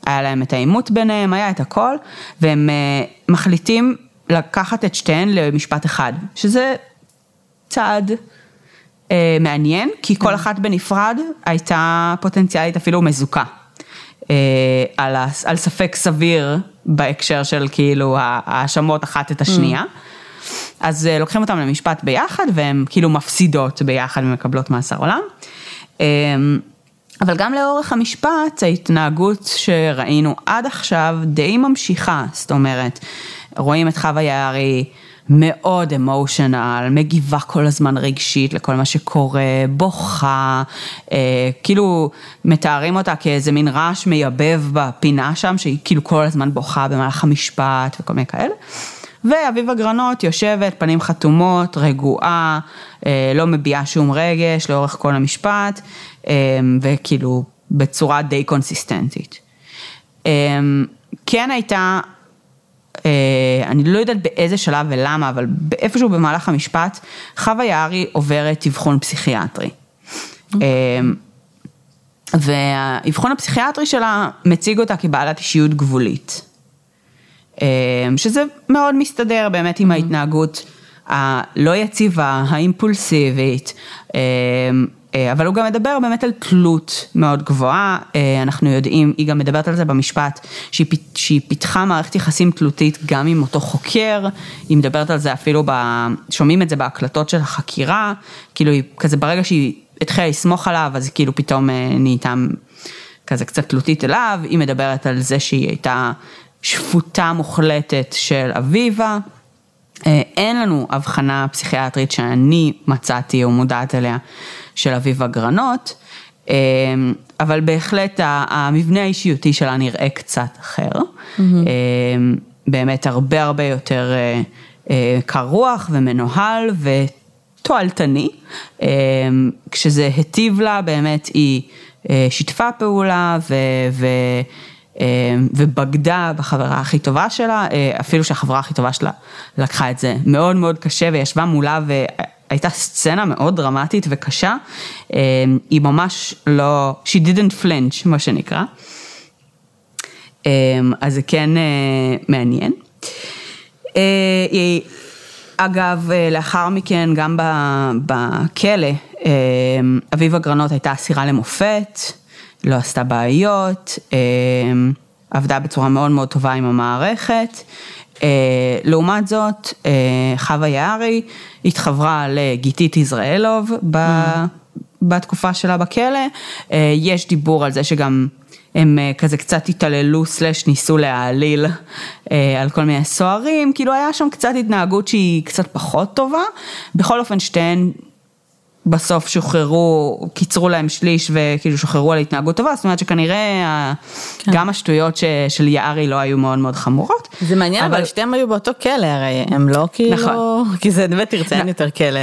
היה להם את העימות ביניהם, היה את הכל, והם מחליטים לקחת את שתיהן למשפט אחד, שזה צעד מעניין, כי כל אחת בנפרד הייתה פוטנציאלית אפילו מזוקה. אה, על, על ספק סביר בהקשר של כאילו האשמות אחת את השנייה. Mm. אז אה, לוקחים אותם למשפט ביחד והן כאילו מפסידות ביחד ומקבלות מאסר עולם. אה, אבל גם לאורך המשפט ההתנהגות שראינו עד עכשיו די ממשיכה, זאת אומרת, רואים את חווה יערי מאוד אמושיונל, מגיבה כל הזמן רגשית לכל מה שקורה, בוכה, אה, כאילו מתארים אותה כאיזה מין רעש מייבב בפינה שם, שהיא כאילו כל הזמן בוכה במהלך המשפט וכל מיני כאלה. ואביבה גרנות יושבת, פנים חתומות, רגועה, אה, לא מביעה שום רגש לאורך כל המשפט, אה, וכאילו בצורה די קונסיסטנטית. אה, כן הייתה אני לא יודעת באיזה שלב ולמה, אבל איפשהו במהלך המשפט, חווה יערי עוברת אבחון פסיכיאטרי. אוקיי. אה, והאבחון הפסיכיאטרי שלה מציג אותה כבעלת אישיות גבולית. אה, שזה מאוד מסתדר באמת עם ההתנהגות הלא יציבה, האימפולסיבית, אה, אבל הוא גם מדבר באמת על תלות מאוד גבוהה, אה, אנחנו יודעים, היא גם מדברת על זה במשפט, שהיא, שהיא פיתחה מערכת יחסים תלותית גם עם אותו חוקר, היא מדברת על זה אפילו, ב, שומעים את זה בהקלטות של החקירה, כאילו היא כזה ברגע שהיא התחילה לסמוך עליו, אז כאילו פתאום אה, נהייתה כזה קצת תלותית אליו, היא מדברת על זה שהיא הייתה שפוטה מוחלטת של אביבה. אין לנו הבחנה פסיכיאטרית שאני מצאתי או מודעת אליה של אביב אגרנות, אמ, אבל בהחלט המבנה האישיותי שלה נראה קצת אחר. Mm-hmm. באמת הרבה הרבה יותר אה, אה, קר רוח ומנוהל ותועלתני. כשזה היטיב לה באמת היא אה, שיתפה פעולה ו... ו ובגדה בחברה הכי טובה שלה, אפילו שהחברה הכי טובה שלה לקחה את זה מאוד מאוד קשה וישבה מולה הייתה סצנה מאוד דרמטית וקשה, אה, היא ממש לא, she didn't flinch מה שנקרא, אה, אז זה כן אה, מעניין. אגב, לאחר מכן גם בכלא, אביבה גרנות הייתה אסירה למופת, לא עשתה בעיות, עבדה בצורה מאוד מאוד טובה עם המערכת. אה, לעומת זאת, אה, חווה יערי התחברה לגיתית יזרעאלוב mm. בתקופה שלה בכלא, אה, יש דיבור על זה שגם הם כזה קצת התעללו סלש ניסו להעליל על כל מיני סוהרים, כאילו היה שם קצת התנהגות שהיא קצת פחות טובה, בכל אופן שתיהן בסוף שוחררו, קיצרו להם שליש וכאילו שוחררו על התנהגות טובה, זאת אומרת שכנראה כן. גם השטויות ש, של יערי לא היו מאוד מאוד חמורות. זה מעניין, אבל, אבל שתיהם היו באותו כלא הרי, הם לא כאילו, נכון. כי זה באמת תרצה אין יותר כלא,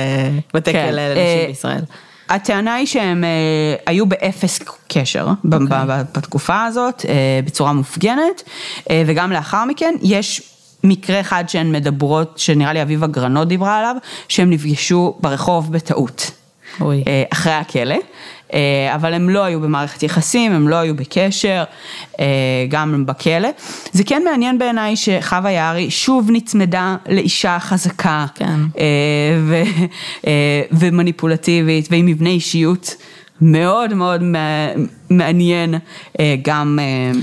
בתי כן. כלא לנשים אה, בישראל. הטענה היא שהם אה, היו באפס קשר okay. אוקיי. בתקופה הזאת, אה, בצורה מופגנת, אה, וגם לאחר מכן יש מקרה אחד שהן מדברות, שנראה לי אביבה גרנות דיברה עליו, שהם נפגשו ברחוב בטעות. אוי. אה, אחרי הכלא, אה, אבל הם לא היו במערכת יחסים, הם לא היו בקשר, אה, גם בכלא. זה כן מעניין בעיניי שחווה יערי שוב נצמדה לאישה חזקה כן. ו, ומניפולטיבית ועם מבנה אישיות. מאוד מאוד מעניין גם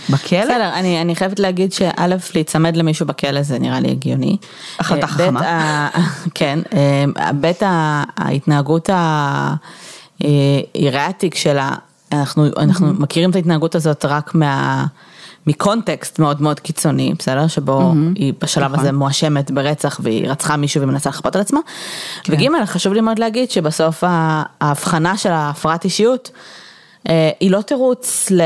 בכלא. בסדר, אני, אני חייבת להגיד שא', להיצמד למישהו בכלא זה נראה לי הגיוני. החלטה חכמה. כן, ב' ההתנהגות ה... הירעתיק שלה, אנחנו, אנחנו. מכירים את ההתנהגות הזאת רק מה... מקונטקסט מאוד מאוד קיצוני, בסדר? שבו mm-hmm. היא בשלב נכון. הזה מואשמת ברצח והיא רצחה מישהו ומנסה לכפות על עצמה. כן. וגימל, חשוב לי מאוד להגיד שבסוף ההבחנה של ההפרעת אישיות, אה, היא לא תירוץ, ל...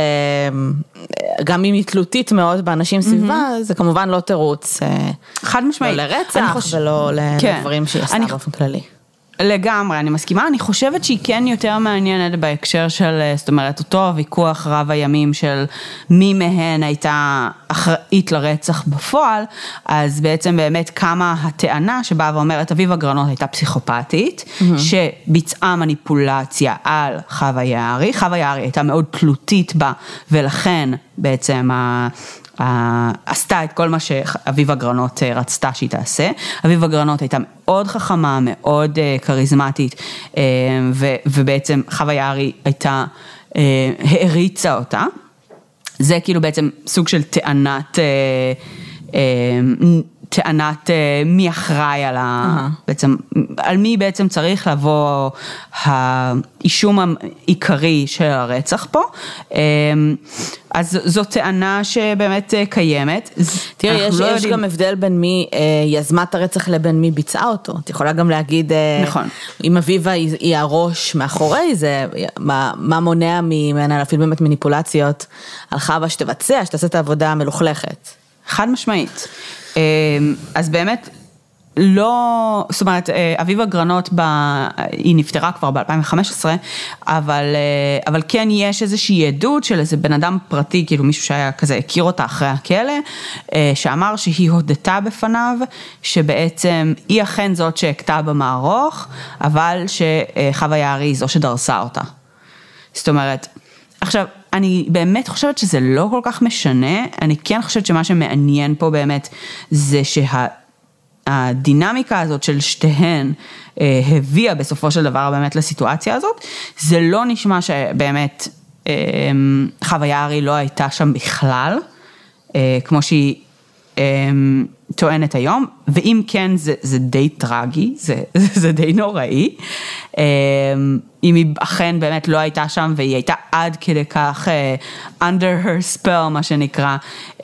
גם אם היא תלותית מאוד באנשים סביבה, mm-hmm. זה כמובן לא תירוץ. אה, חד משמעית. לא לרצח חוש... ולא כן. לדברים שהיא עשתה אני... באופן כללי. לגמרי, אני מסכימה, אני חושבת שהיא כן יותר מעניינת בהקשר של, אה, זאת אומרת, אותו ויכוח רב הימים של מי מהן הייתה אחראית לרצח בפועל, אז בעצם באמת קמה הטענה שבאה ואומרת, אביבה גרנות הייתה פסיכופתית, mm-hmm. שביצעה מניפולציה על חווה יערי, חווה יערי הייתה מאוד תלותית בה, ולכן בעצם עשתה את כל מה שאביבה גרנות אה, רצתה שהיא תעשה. אביבה גרנות הייתה מאוד חכמה, מאוד אה, כריזמטית, אה, ובעצם חווה יערי הייתה, העריצה אותה. זה כאילו בעצם סוג של טענת... טענת מי אחראי על ה... Uh-huh. בעצם, על מי בעצם צריך לבוא האישום העיקרי של הרצח פה. אז זו טענה שבאמת אה, קיימת. תראי, יש, לא יש יודעים... גם הבדל בין מי אה, יזמה את הרצח לבין מי ביצעה אותו. את יכולה גם להגיד, אה, נכון. אם אביבה היא, היא הראש מאחורי זה, מה, מה מונע ממנה להפעיל באמת מניפולציות על חווה שתבצע, שתעשה את העבודה המלוכלכת. חד משמעית. אה, אז באמת, לא, זאת אומרת, אה, אביבה גרנות, ב, היא נפטרה כבר ב-2015, אבל, אה, אבל כן יש איזושהי עדות של איזה בן אדם פרטי, כאילו מישהו שהיה כזה, הכיר אותה אחרי הכלא, אה, שאמר שהיא הודתה בפניו, שבעצם היא אכן זאת שהכתה במערוך, אבל שחווה יערי היא זו שדרסה אותה. זאת אומרת, עכשיו, אני באמת חושבת שזה לא כל כך משנה, אני כן חושבת שמה שמעניין פה באמת זה שה... הדינמיקה הזאת של שתיהן אה, הביאה בסופו של דבר באמת לסיטואציה הזאת, זה לא נשמע שבאמת אה, חווה יערי לא הייתה שם בכלל, אה, כמו שהיא אה, טוענת היום, ואם כן זה, זה די טרגי, זה, זה די נוראי. אה, אם היא אכן באמת לא הייתה שם והיא הייתה עד כדי כך uh, under her spell מה שנקרא, um,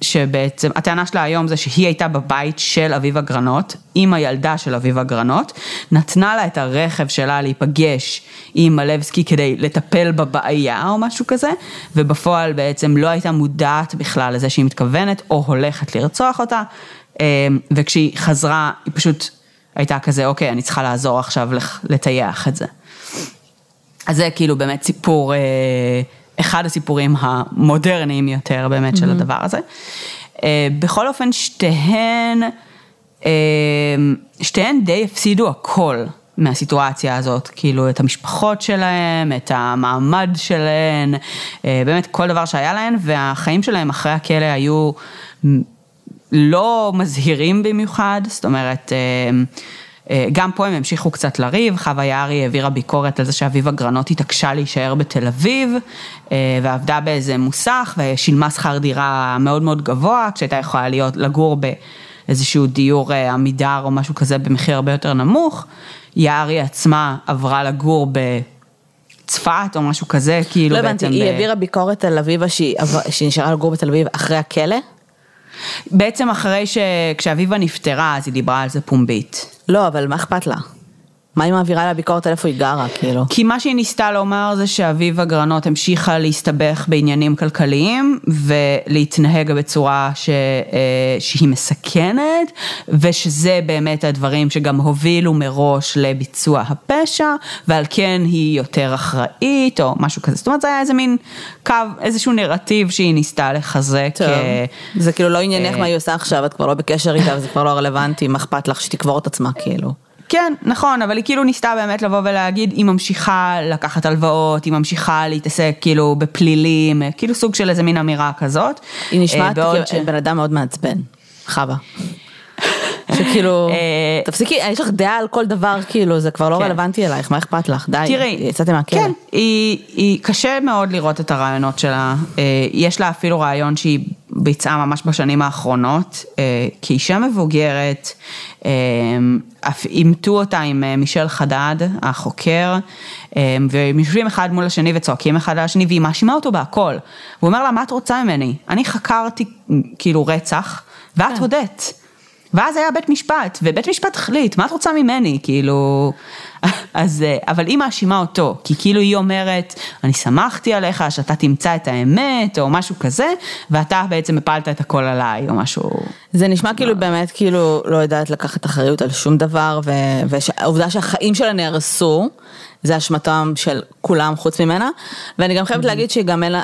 שבעצם הטענה שלה היום זה שהיא הייתה בבית של אביבה גרנות, עם הילדה של אביבה גרנות, נתנה לה את הרכב שלה להיפגש עם מלבסקי כדי לטפל בבעיה או משהו כזה, ובפועל בעצם לא הייתה מודעת בכלל לזה שהיא מתכוונת או הולכת לרצוח אותה, um, וכשהיא חזרה היא פשוט הייתה כזה, אוקיי, אני צריכה לעזור עכשיו לטייח את זה. אז זה כאילו באמת סיפור, אה, אחד הסיפורים המודרניים יותר באמת של mm-hmm. הדבר הזה. אה, בכל אופן שתיהן, אה, שתיהן די הפסידו הכל מהסיטואציה הזאת, כאילו את המשפחות שלהם, את המעמד שלהן, באמת כל דבר שהיה להן, והחיים שלהם אחרי הכלא היו לא מזהירים במיוחד, זאת אומרת, גם פה הם המשיכו קצת לריב, חווה יערי העבירה ביקורת על זה שאביבה גרנות התעקשה להישאר בתל אביב, אה, ועבדה באיזה מוסך ושילמה שכר דירה מאוד מאוד גבוה, כשהייתה יכולה להיות, לגור באיזשהו דיור אה, עמידר או משהו כזה במחיר הרבה יותר נמוך. יערי עצמה עברה לגור ב... צפת או משהו כזה, כאילו לא בעצם... לא הבנתי, היא העבירה ביקורת על אביבה שהיא, שהיא נשארה לגור בתל אביב אחרי הכלא? בעצם אחרי שכשאביבה נפטרה אז היא דיברה על זה פומבית. לא, אבל מה אכפת לה? מה היא מעבירה לה ביקורת על איפה היא גרה, כאילו? כי מה שהיא ניסתה לומר זה שאביבה גרנות המשיכה להסתבך בעניינים כלכליים ולהתנהג בצורה ש, אה, שהיא מסכנת ושזה באמת הדברים שגם הובילו מראש לביצוע הפשע ועל כן היא יותר אחראית או משהו כזה. זאת אומרת זה היה איזה מין קו, איזשהו נרטיב שהיא ניסתה לחזק. טוב, אה, זה כאילו לא עניינך מה היא עושה עכשיו, את כבר לא בקשר איתה וזה כבר לא רלוונטי, מה אכפת לך שתקבור את עצמה, כאילו. כן, נכון, אבל היא כאילו ניסתה באמת לבוא ולהגיד, היא ממשיכה לקחת הלוואות, היא ממשיכה להתעסק כאילו בפלילים, כאילו סוג של איזה מין אמירה כזאת. היא נשמעת אה, כאילו בן אדם מאוד מעצבן, חווה. שכאילו, אה, תפסיקי, יש לך דעה על כל דבר, כאילו, זה כבר לא כן. רלוונטי אלייך, מה אכפת לך? די, תראי, יצאתם מהכלא. כן, היא, קשה מאוד לראות את הרעיונות שלה, אה, יש לה אפילו רעיון שהיא ביצעה ממש בשנים האחרונות, אה, כאישה מבוגרת, אה, אף אימתו אותה עם אה, מישל חדד, החוקר, אה, והם יושבים אחד מול השני וצועקים אחד על השני, והיא מאשימה אותו בהכל. הוא אומר לה, מה את רוצה ממני? אני חקרתי כאילו רצח, ואת כן. הודית. ואז היה בית משפט, ובית משפט החליט, מה את רוצה ממני, כאילו, אז, אה, אבל היא מאשימה אותו, כי כאילו היא אומרת, אני שמחתי עליך שאתה תמצא את האמת, או משהו כזה, ואתה בעצם הפלת את הכל עליי, או משהו, זה נשמע כאילו באמת כאילו לא יודעת לקחת אחריות על שום דבר, ו- והעובדה שהחיים שלה נהרסו, זה אשמתם של כולם חוץ ממנה, ואני גם חייבת להגיד שגם אין לה,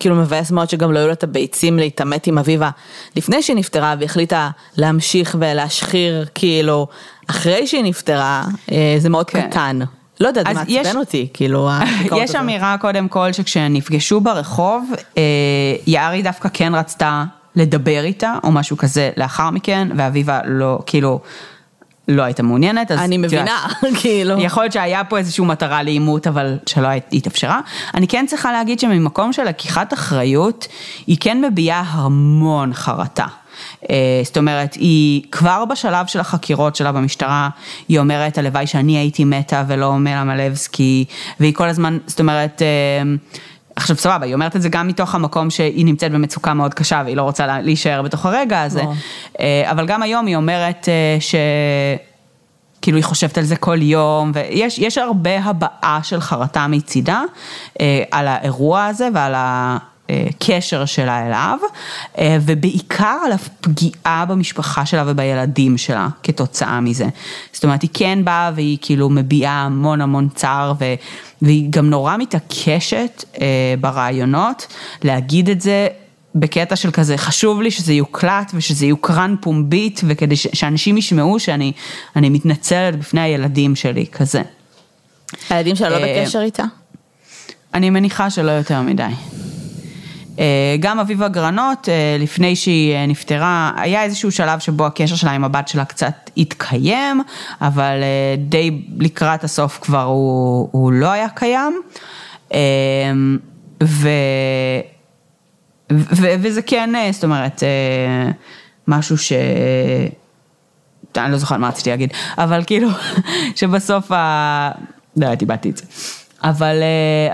כאילו מבאס מאוד שגם לא היו לה את הביצים להתעמת עם אביבה לפני שהיא נפטרה והחליטה להמשיך ולהשחיר כאילו אחרי שהיא נפטרה, אה, זה מאוד כן. קטן. לא יודעת, זה מעצבן יש- אותי, כאילו, יש. אמירה קודם כל שכשהם נפגשו ברחוב, אה, יערי דווקא כן רצתה לדבר איתה, או משהו כזה לאחר מכן, ואביבה לא, כאילו, לא הייתה מעוניינת, אז אני מבינה, כאילו. יכול להיות שהיה פה איזושהי מטרה לעימות, אבל שלא התאפשרה. אני כן צריכה להגיד שממקום של לקיחת אחריות, היא כן מביעה המון חרטה. אה, זאת אומרת, היא כבר בשלב של החקירות שלה במשטרה, היא אומרת, הלוואי שאני הייתי מתה ולא מלה מלבסקי, והיא כל הזמן, זאת אומרת, אה, עכשיו סבבה, היא אומרת את זה גם מתוך המקום שהיא נמצאת במצוקה מאוד קשה והיא לא רוצה לה- להישאר בתוך הרגע הזה, ברור. אה, אבל גם היום היא אומרת ש... כאילו היא חושבת על זה כל יום, ויש יש הרבה הבעה של חרטה מצידה אה, על האירוע הזה ועל הקשר שלה אליו, אה, ובעיקר על הפגיעה במשפחה שלה ובילדים שלה כתוצאה מזה. זאת אומרת, היא כן באה והיא כאילו מביעה המון המון צער, ו, והיא גם נורא מתעקשת אה, ברעיונות להגיד את זה. בקטע של כזה, חשוב לי שזה יוקלט ושזה יוקרן פומבית וכדי ש- שאנשים ישמעו שאני אני מתנצלת בפני הילדים שלי, כזה. הילדים שלה לא אה, בקשר איתה? אני מניחה שלא יותר מדי. אה, גם אביבה גרנות, אה, לפני שהיא אה, נפטרה, היה איזשהו שלב שבו הקשר שלה עם הבת שלה קצת התקיים, אבל די לקראת הסוף כבר הוא, הוא לא היה קיים. ו... ו- וזה כן, זאת אומרת, משהו ש... אני לא זוכרת מה רציתי להגיד, אבל כאילו, שבסוף ה... לא יודעת, איבדתי את זה. אבל,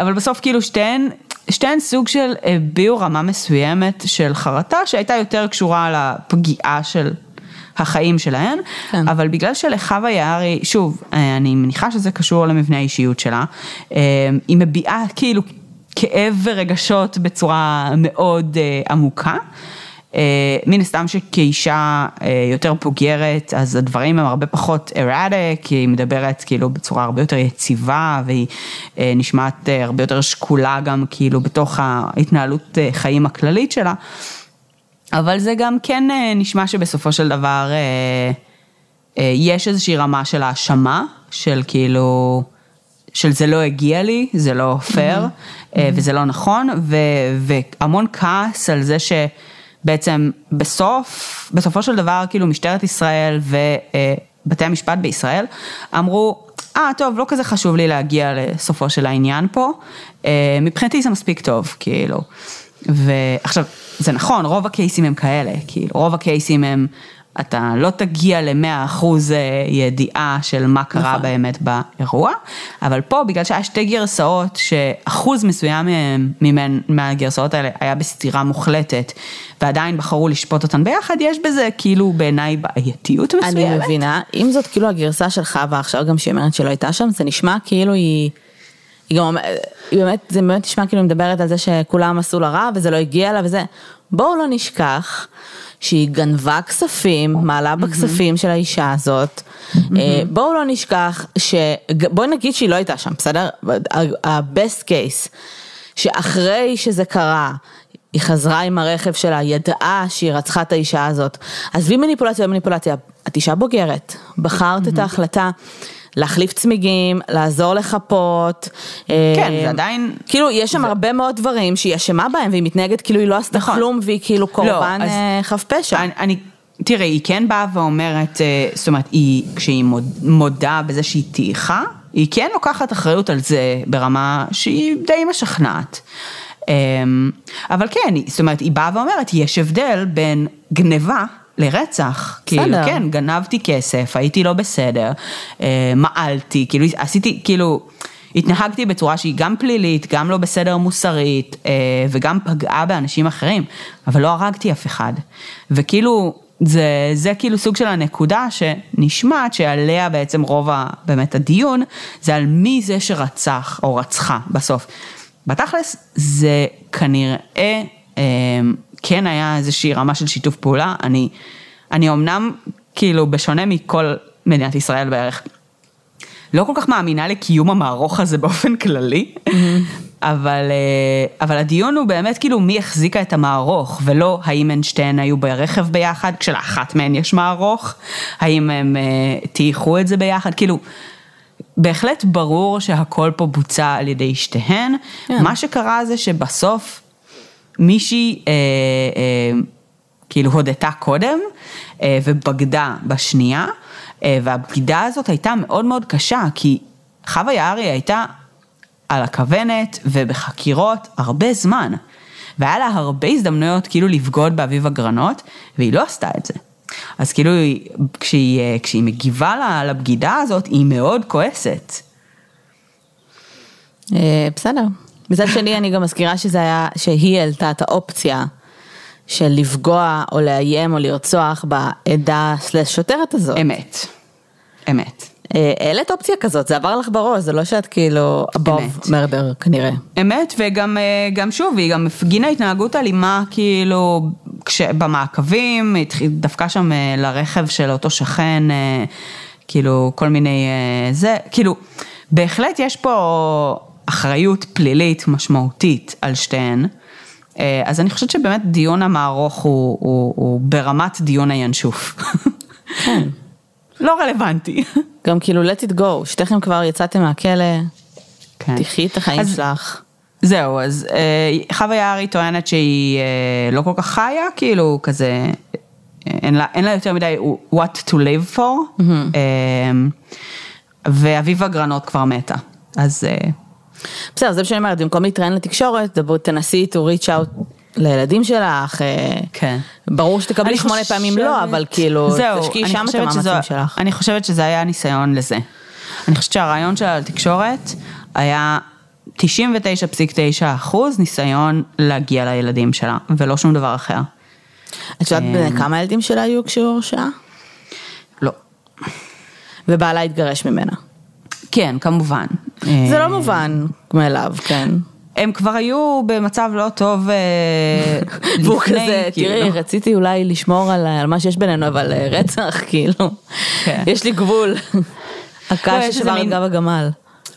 אבל בסוף כאילו שתיהן, שתיהן סוג של הביעו רמה מסוימת של חרטה שהייתה יותר קשורה לפגיעה של החיים שלהן, כן. אבל בגלל שלחווה יערי, שוב, אה, אני מניחה שזה קשור למבנה האישיות שלה, אה, היא מביעה כאילו כאב ורגשות בצורה מאוד אה, עמוקה. אה, מן הסתם שכאישה אה, יותר בוגרת, אז הדברים הם הרבה פחות erratic, היא מדברת כאילו בצורה הרבה יותר יציבה, והיא אה, נשמעת הרבה יותר שקולה גם כאילו בתוך ההתנהלות חיים הכללית שלה. אבל זה גם כן נשמע שבסופו של דבר יש איזושהי רמה של האשמה, של כאילו, של זה לא הגיע לי, זה לא פייר, אה, וזה לא נכון, ו, והמון כעס על זה שבעצם בסוף, בסופו של דבר כאילו משטרת ישראל ובתי המשפט בישראל אמרו, אה טוב, לא כזה חשוב לי להגיע לסופו של העניין פה, אה, מבחינתי זה מספיק טוב, כאילו. ועכשיו, זה נכון, רוב הקייסים הם כאלה, כאילו, רוב הקייסים הם אתה לא תגיע ל-100% ידיעה של מה קרה נכון. באמת באירוע, אבל פה בגלל שהיה שתי גרסאות, שאחוז מסוים ממנ, מהגרסאות האלה היה בסתירה מוחלטת, ועדיין בחרו לשפוט אותן ביחד, יש בזה כאילו בעיניי בעייתיות מסוימת. אני מבינה, אם זאת כאילו הגרסה של חווה עכשיו גם שהיא אומרת שלא הייתה שם, זה נשמע כאילו היא, היא גם אומרת, היא באמת, זה באמת נשמע כאילו היא מדברת על זה שכולם עשו לה רע וזה לא הגיע לה וזה, בואו לא נשכח שהיא גנבה כספים, מעלה בכספים של האישה הזאת, אה, בואו לא נשכח ש... בואי נגיד שהיא לא הייתה שם, בסדר? ה-best case, שאחרי שזה קרה, היא חזרה עם הרכב שלה, ידעה שהיא רצחה את האישה הזאת. עזבי מניפולציה ומניפולציה, את אישה בוגרת, בחרת את ההחלטה להחליף צמיגים, לעזור לחפות. כן, אה, זה עדיין... כאילו, יש שם הרבה מאוד דברים שהיא אשמה בהם, והיא מתנהגת כאילו היא לא עשתה נכון. כלום, והיא כאילו קורבן אז- אה, חף פשע. אני, אני, תראה, היא כן באה ואומרת, אה, זאת אומרת, היא, כשהיא מוד, מודה בזה שהיא טייחה, היא כן לוקחת אחריות על זה ברמה שהיא די משכנעת. אמ, אבל כן, זאת אומרת, היא באה ואומרת, יש הבדל בין גניבה לרצח. כאילו. כן, גנבתי כסף, הייתי לא בסדר, אה, מעלתי, כאילו, עשיתי, כאילו... התנהגתי בצורה שהיא גם פלילית, גם לא בסדר מוסרית, אה, וגם פגעה באנשים אחרים, אבל לא הרגתי אף אחד. וכאילו, זה, זה כאילו סוג של הנקודה שנשמעת שעליה בעצם רוב ה, באמת הדיון, זה על מי זה שרצח או רצחה בסוף. בתכלס, זה כנראה אה, כן היה איזושהי רמה של שיתוף פעולה, אני, אני אמנם, כאילו, בשונה מכל מדינת ישראל בערך, לא כל כך מאמינה לקיום המערוך הזה באופן כללי, אבל, אה, אבל הדיון הוא באמת כאילו מי החזיקה את המערוך, ולא האם הן שתיהן היו ברכב ביחד, כשלאחת מהן יש מערוך, האם הם אה, טייחו את זה ביחד, כאילו, בהחלט ברור שהכל פה בוצע על ידי שתיהן, כן. מה שקרה זה שבסוף מישהי אה, אה, כאילו הודתה קודם אה, ובגדה בשנייה, אה, והבגידה הזאת הייתה מאוד מאוד קשה, כי חווה יערי הייתה על הכוונת ובחקירות הרבה זמן, והיה לה הרבה הזדמנויות כאילו לבגוד באביב הגרנות, והיא לא עשתה את זה. אז כאילו היא- כשהיא, אה, כשהיא מגיבה לה- לבגידה הזאת, היא מאוד כועסת. אה, בסדר. מצד שני, אני גם מזכירה שזה היה, שהיא העלתה את האופציה של לפגוע או לאיים או לרצוח בעדה סלש שוטרת הזאת. אמת. אמת. אה, העלית אופציה כזאת, זה עבר לך בראש, זה לא שאת כאילו above murder כנראה. אמת, וגם אה, גם שוב, היא גם הפגינה התנהגות אלימה, כאילו, כשבמעקבים, התחיל- דפקה שם אה, לרכב של אותו שכן, כאילו, כל מיני, זה, כאילו, בהחלט יש פה אחריות פלילית משמעותית על שתיהן. אה, אז אני חושבת שבאמת דיון המערוך הוא, הוא, הוא ברמת דיון הינשוף. כן. לא רלוונטי. גם כאילו let it go, שתיכם כבר יצאתם מהכלא, כן. תחי את החיים אז- שלך. זהו, אז אה, חווה יערי טוענת שהיא אה, לא כל כך חיה, כאילו כזה, אה, אין לה, אין לה יותר מדי what to live for, אה, ואביבה גרנות כבר מתה, אז אה, בסדר, זה מה שאני אומרת, במקום להתראיין לתקשורת, תנסי to reach out לילדים שלך, אה, כן. ברור שתקבלי שמונה חושבת- פעמים לא, אבל כאילו, תשקיעי שם את המאמצים שזו- שלך. אני חושבת שזה היה ניסיון לזה. אני חושבת שהרעיון שלה לתקשורת היה 99.9 אחוז ניסיון להגיע לילדים שלה, ולא שום דבר אחר. את יודעת אמ. בני כמה ילדים שלה היו כשהוא הורשעה? לא. ובעלה התגרש ממנה. כן, כמובן. זה אה, לא מובן מאליו, כן. הם כבר היו במצב לא טוב אה, לפני, והוא כזה, כאילו. תראי, רציתי אולי לשמור על על מה שיש בינינו, אבל אה, רצח, כאילו, כן. יש לי גבול. לא, הקש ששבר את גב הגמל.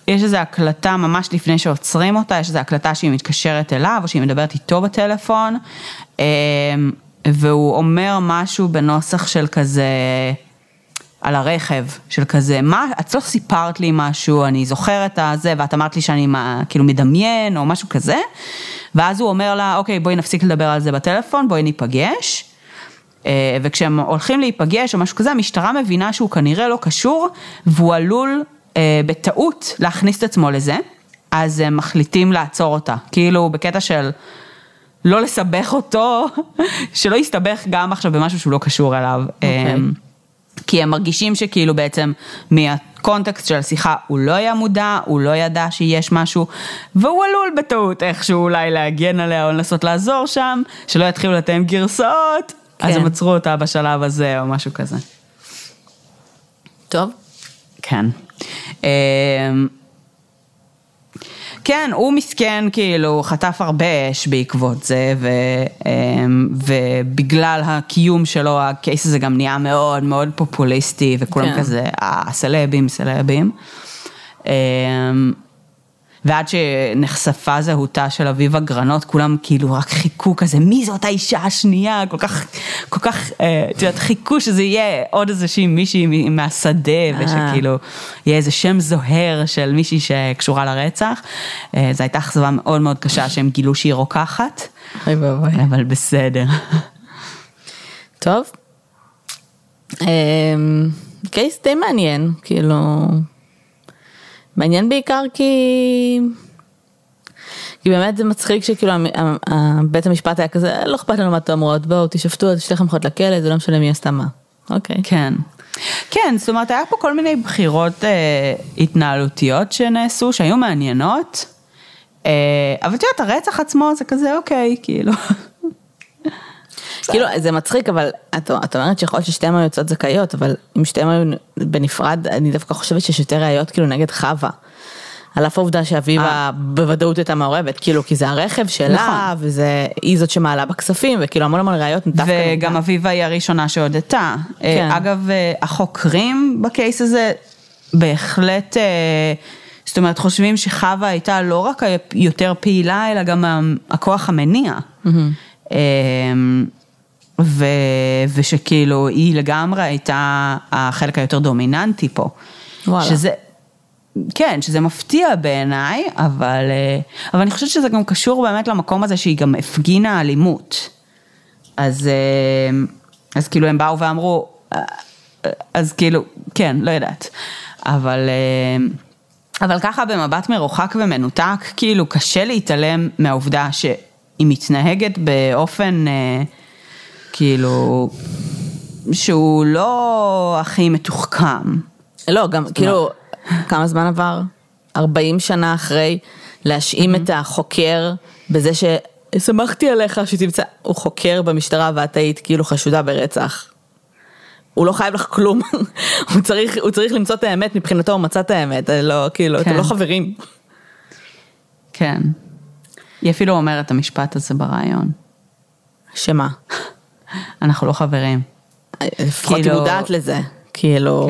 יש איזו הקלטה ממש לפני שעוצרים אותה, יש איזו הקלטה שהיא מתקשרת אליו, או שהיא מדברת איתו בטלפון, אה, והוא אומר משהו בנוסח של כזה, על הרכב, של כזה, מה, את לא סיפרת לי משהו, אני זוכר את הזה, ואת אמרת לי שאני מה, כאילו מדמיין, או משהו כזה, ואז הוא אומר לה, אוקיי, בואי נפסיק לדבר על זה בטלפון, בואי ניפגש. אה, וכשהם הולכים להיפגש או משהו כזה, המשטרה מבינה שהוא כנראה לא קשור, והוא עלול אה, בטעות להכניס את עצמו לזה, אז הם מחליטים לעצור אותה. כאילו, בקטע של, לא לסבך אותו, שלא יסתבך גם עכשיו במשהו שהוא לא קשור אליו. אוקיי. אמ, כי הם מרגישים שכאילו בעצם מהקונטקסט של השיחה הוא לא היה מודע, הוא לא ידע שיש משהו, והוא עלול בטעות איכשהו אולי להגן עליה או לנסות לעזור שם, שלא יתחילו לתאם גרסאות, אז כן. הם עצרו אותה בשלב הזה או משהו כזה. טוב. כן. אמ, כן, הוא מסכן, כאילו, חטף הרבה אש בעקבות זה, ו, אמ, ובגלל הקיום שלו, הקייס הזה גם נהיה מאוד מאוד פופוליסטי, וכולם כן. כזה, אה, סלבים, סלבים. אמ, ועד שנחשפה זהותה של אביבה גרנות, כולם כאילו רק חיכו כזה, מי זאת האישה השנייה? כל כך, כל כך, אה, את יודעת, חיכו שזה יהיה עוד איזושהי מישהי מהשדה, ושכאילו יהיה איזה שם זוהר של מישהי שקשורה לרצח. אה, זו הייתה אכזבה מאוד מאוד קשה שהם גילו שהיא רוקחת, אוי ואבוי. אבל בסדר. טוב. אמ, קייס די מעניין, כאילו... מעניין בעיקר כי... כי באמת זה מצחיק שכאילו בית המשפט היה כזה, לא אכפת לנו מה אתם אומרות, בואו תשפטו, אז שתיכם הולכות לכלא, זה לא משנה מי עשתה מה. אוקיי. כן. כן, זאת אומרת, היה פה כל מיני בחירות אה, התנהלותיות שנעשו, שהיו מעניינות, אה, אבל את יודעת, הרצח עצמו זה כזה, אוקיי, כאילו. כאילו זה מצחיק אבל את, את אומרת שיכול להיות ששתיהן היו יוצאות זכאיות אבל אם שתיהן היו בנפרד אני דווקא חושבת שיש יותר ראיות כאילו נגד חווה. על אף העובדה שאביבה בוודאות הייתה מעורבת כאילו כי זה הרכב שלה נכון. וזה היא זאת שמעלה בכספים וכאילו המון המון ראיות דווקא וגם. אביבה היא הראשונה שהודתה. כן. אה, אגב, אה, החוקרים בקייס הזה בהחלט, אה, זאת אומרת, חושבים שחווה הייתה לא רק יותר פעילה, אלא גם הכוח המניע. אה, ו, ושכאילו היא לגמרי הייתה החלק היותר דומיננטי פה. וואלה. שזה, כן, שזה מפתיע בעיניי, אבל, אה, אבל אני חושבת שזה גם קשור באמת למקום הזה שהיא גם הפגינה אלימות. אז, אה, אז כאילו הם באו ואמרו, אה, אז כאילו, כן, לא יודעת. אבל, אבל ככה במבט מרוחק ומנותק, כאילו קשה להתעלם מהעובדה שהיא מתנהגת באופן, אה, כאילו, שהוא לא הכי מתוחכם. לא גם כאילו כמה זמן עבר 40 שנה אחרי להשאים את החוקר בזה שסמכתי עליך שתמצא הוא חוקר במשטרה ואת היית כאילו חשודה ברצח. הוא לא חייב לך כלום, הוא צריך, הוא צריך למצוא את האמת, מבחינתו הוא מצא את האמת, לא, כאילו, אתם כן. לא חברים. כן. היא אפילו אומרת את המשפט הזה ברעיון. שמה? אנחנו לא חברים. לפחות היא כאילו- מודעת לזה, כאילו,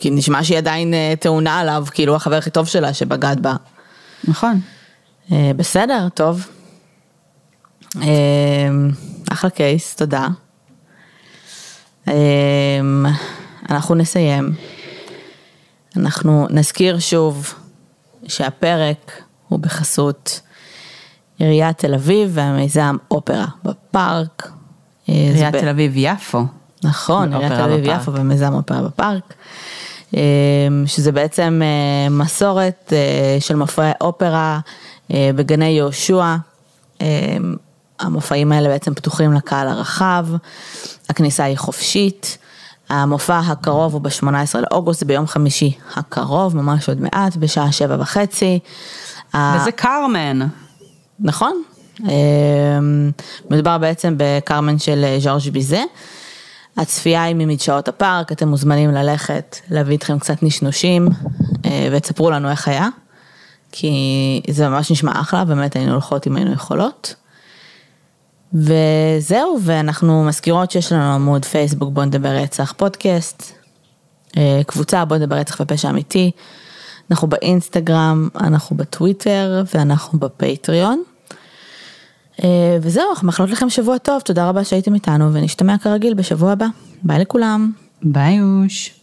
כי נשמע שהיא עדיין אה, טעונה עליו, כאילו החבר הכי טוב שלה שבגד בה. נכון. אה, בסדר, טוב. אה, אחלה קייס, תודה. אנחנו נסיים. אנחנו נזכיר שוב שהפרק הוא בחסות עיריית תל אביב והמיזם אופרה בפארק. אה, עיריית תל אביב יפו. נכון, עיריית תל אביב. יפו ומיזם אופרה בפארק, אה, שזה בעצם אה, מסורת של מופעי אופרה בגני יהושע. המופעים האלה בעצם פתוחים לקהל הרחב, הכניסה היא חופשית. המופע הקרוב הוא ב-18 לאוגוסט, ביום חמישי הקרוב, ממש עוד מעט, בשעה שבע וחצי. וזה קרמן. נכון. אה, מדובר בעצם בקרמן של אה, ז'ורג' ביזה. הצפייה היא ממדשאות הפארק, אתם מוזמנים ללכת, להביא איתכם קצת נשנושים אה, ותספרו לנו איך היה, כי זה ממש נשמע אחלה, באמת היינו הולכות אם היינו יכולות. וזהו, ואנחנו מזכירות שיש לנו עמוד פייסבוק בוא נדבר רצח פודקאסט, אה, קבוצה בוא נדבר רצח ופשע אמיתי, אנחנו באינסטגרם, אנחנו בטוויטר ואנחנו בפטריון. אה, וזהו, אנחנו מאחלות לכם שבוע טוב, תודה רבה שהייתם איתנו ונשתמע כרגיל בשבוע הבא. ביי לכולם. ביי אוש.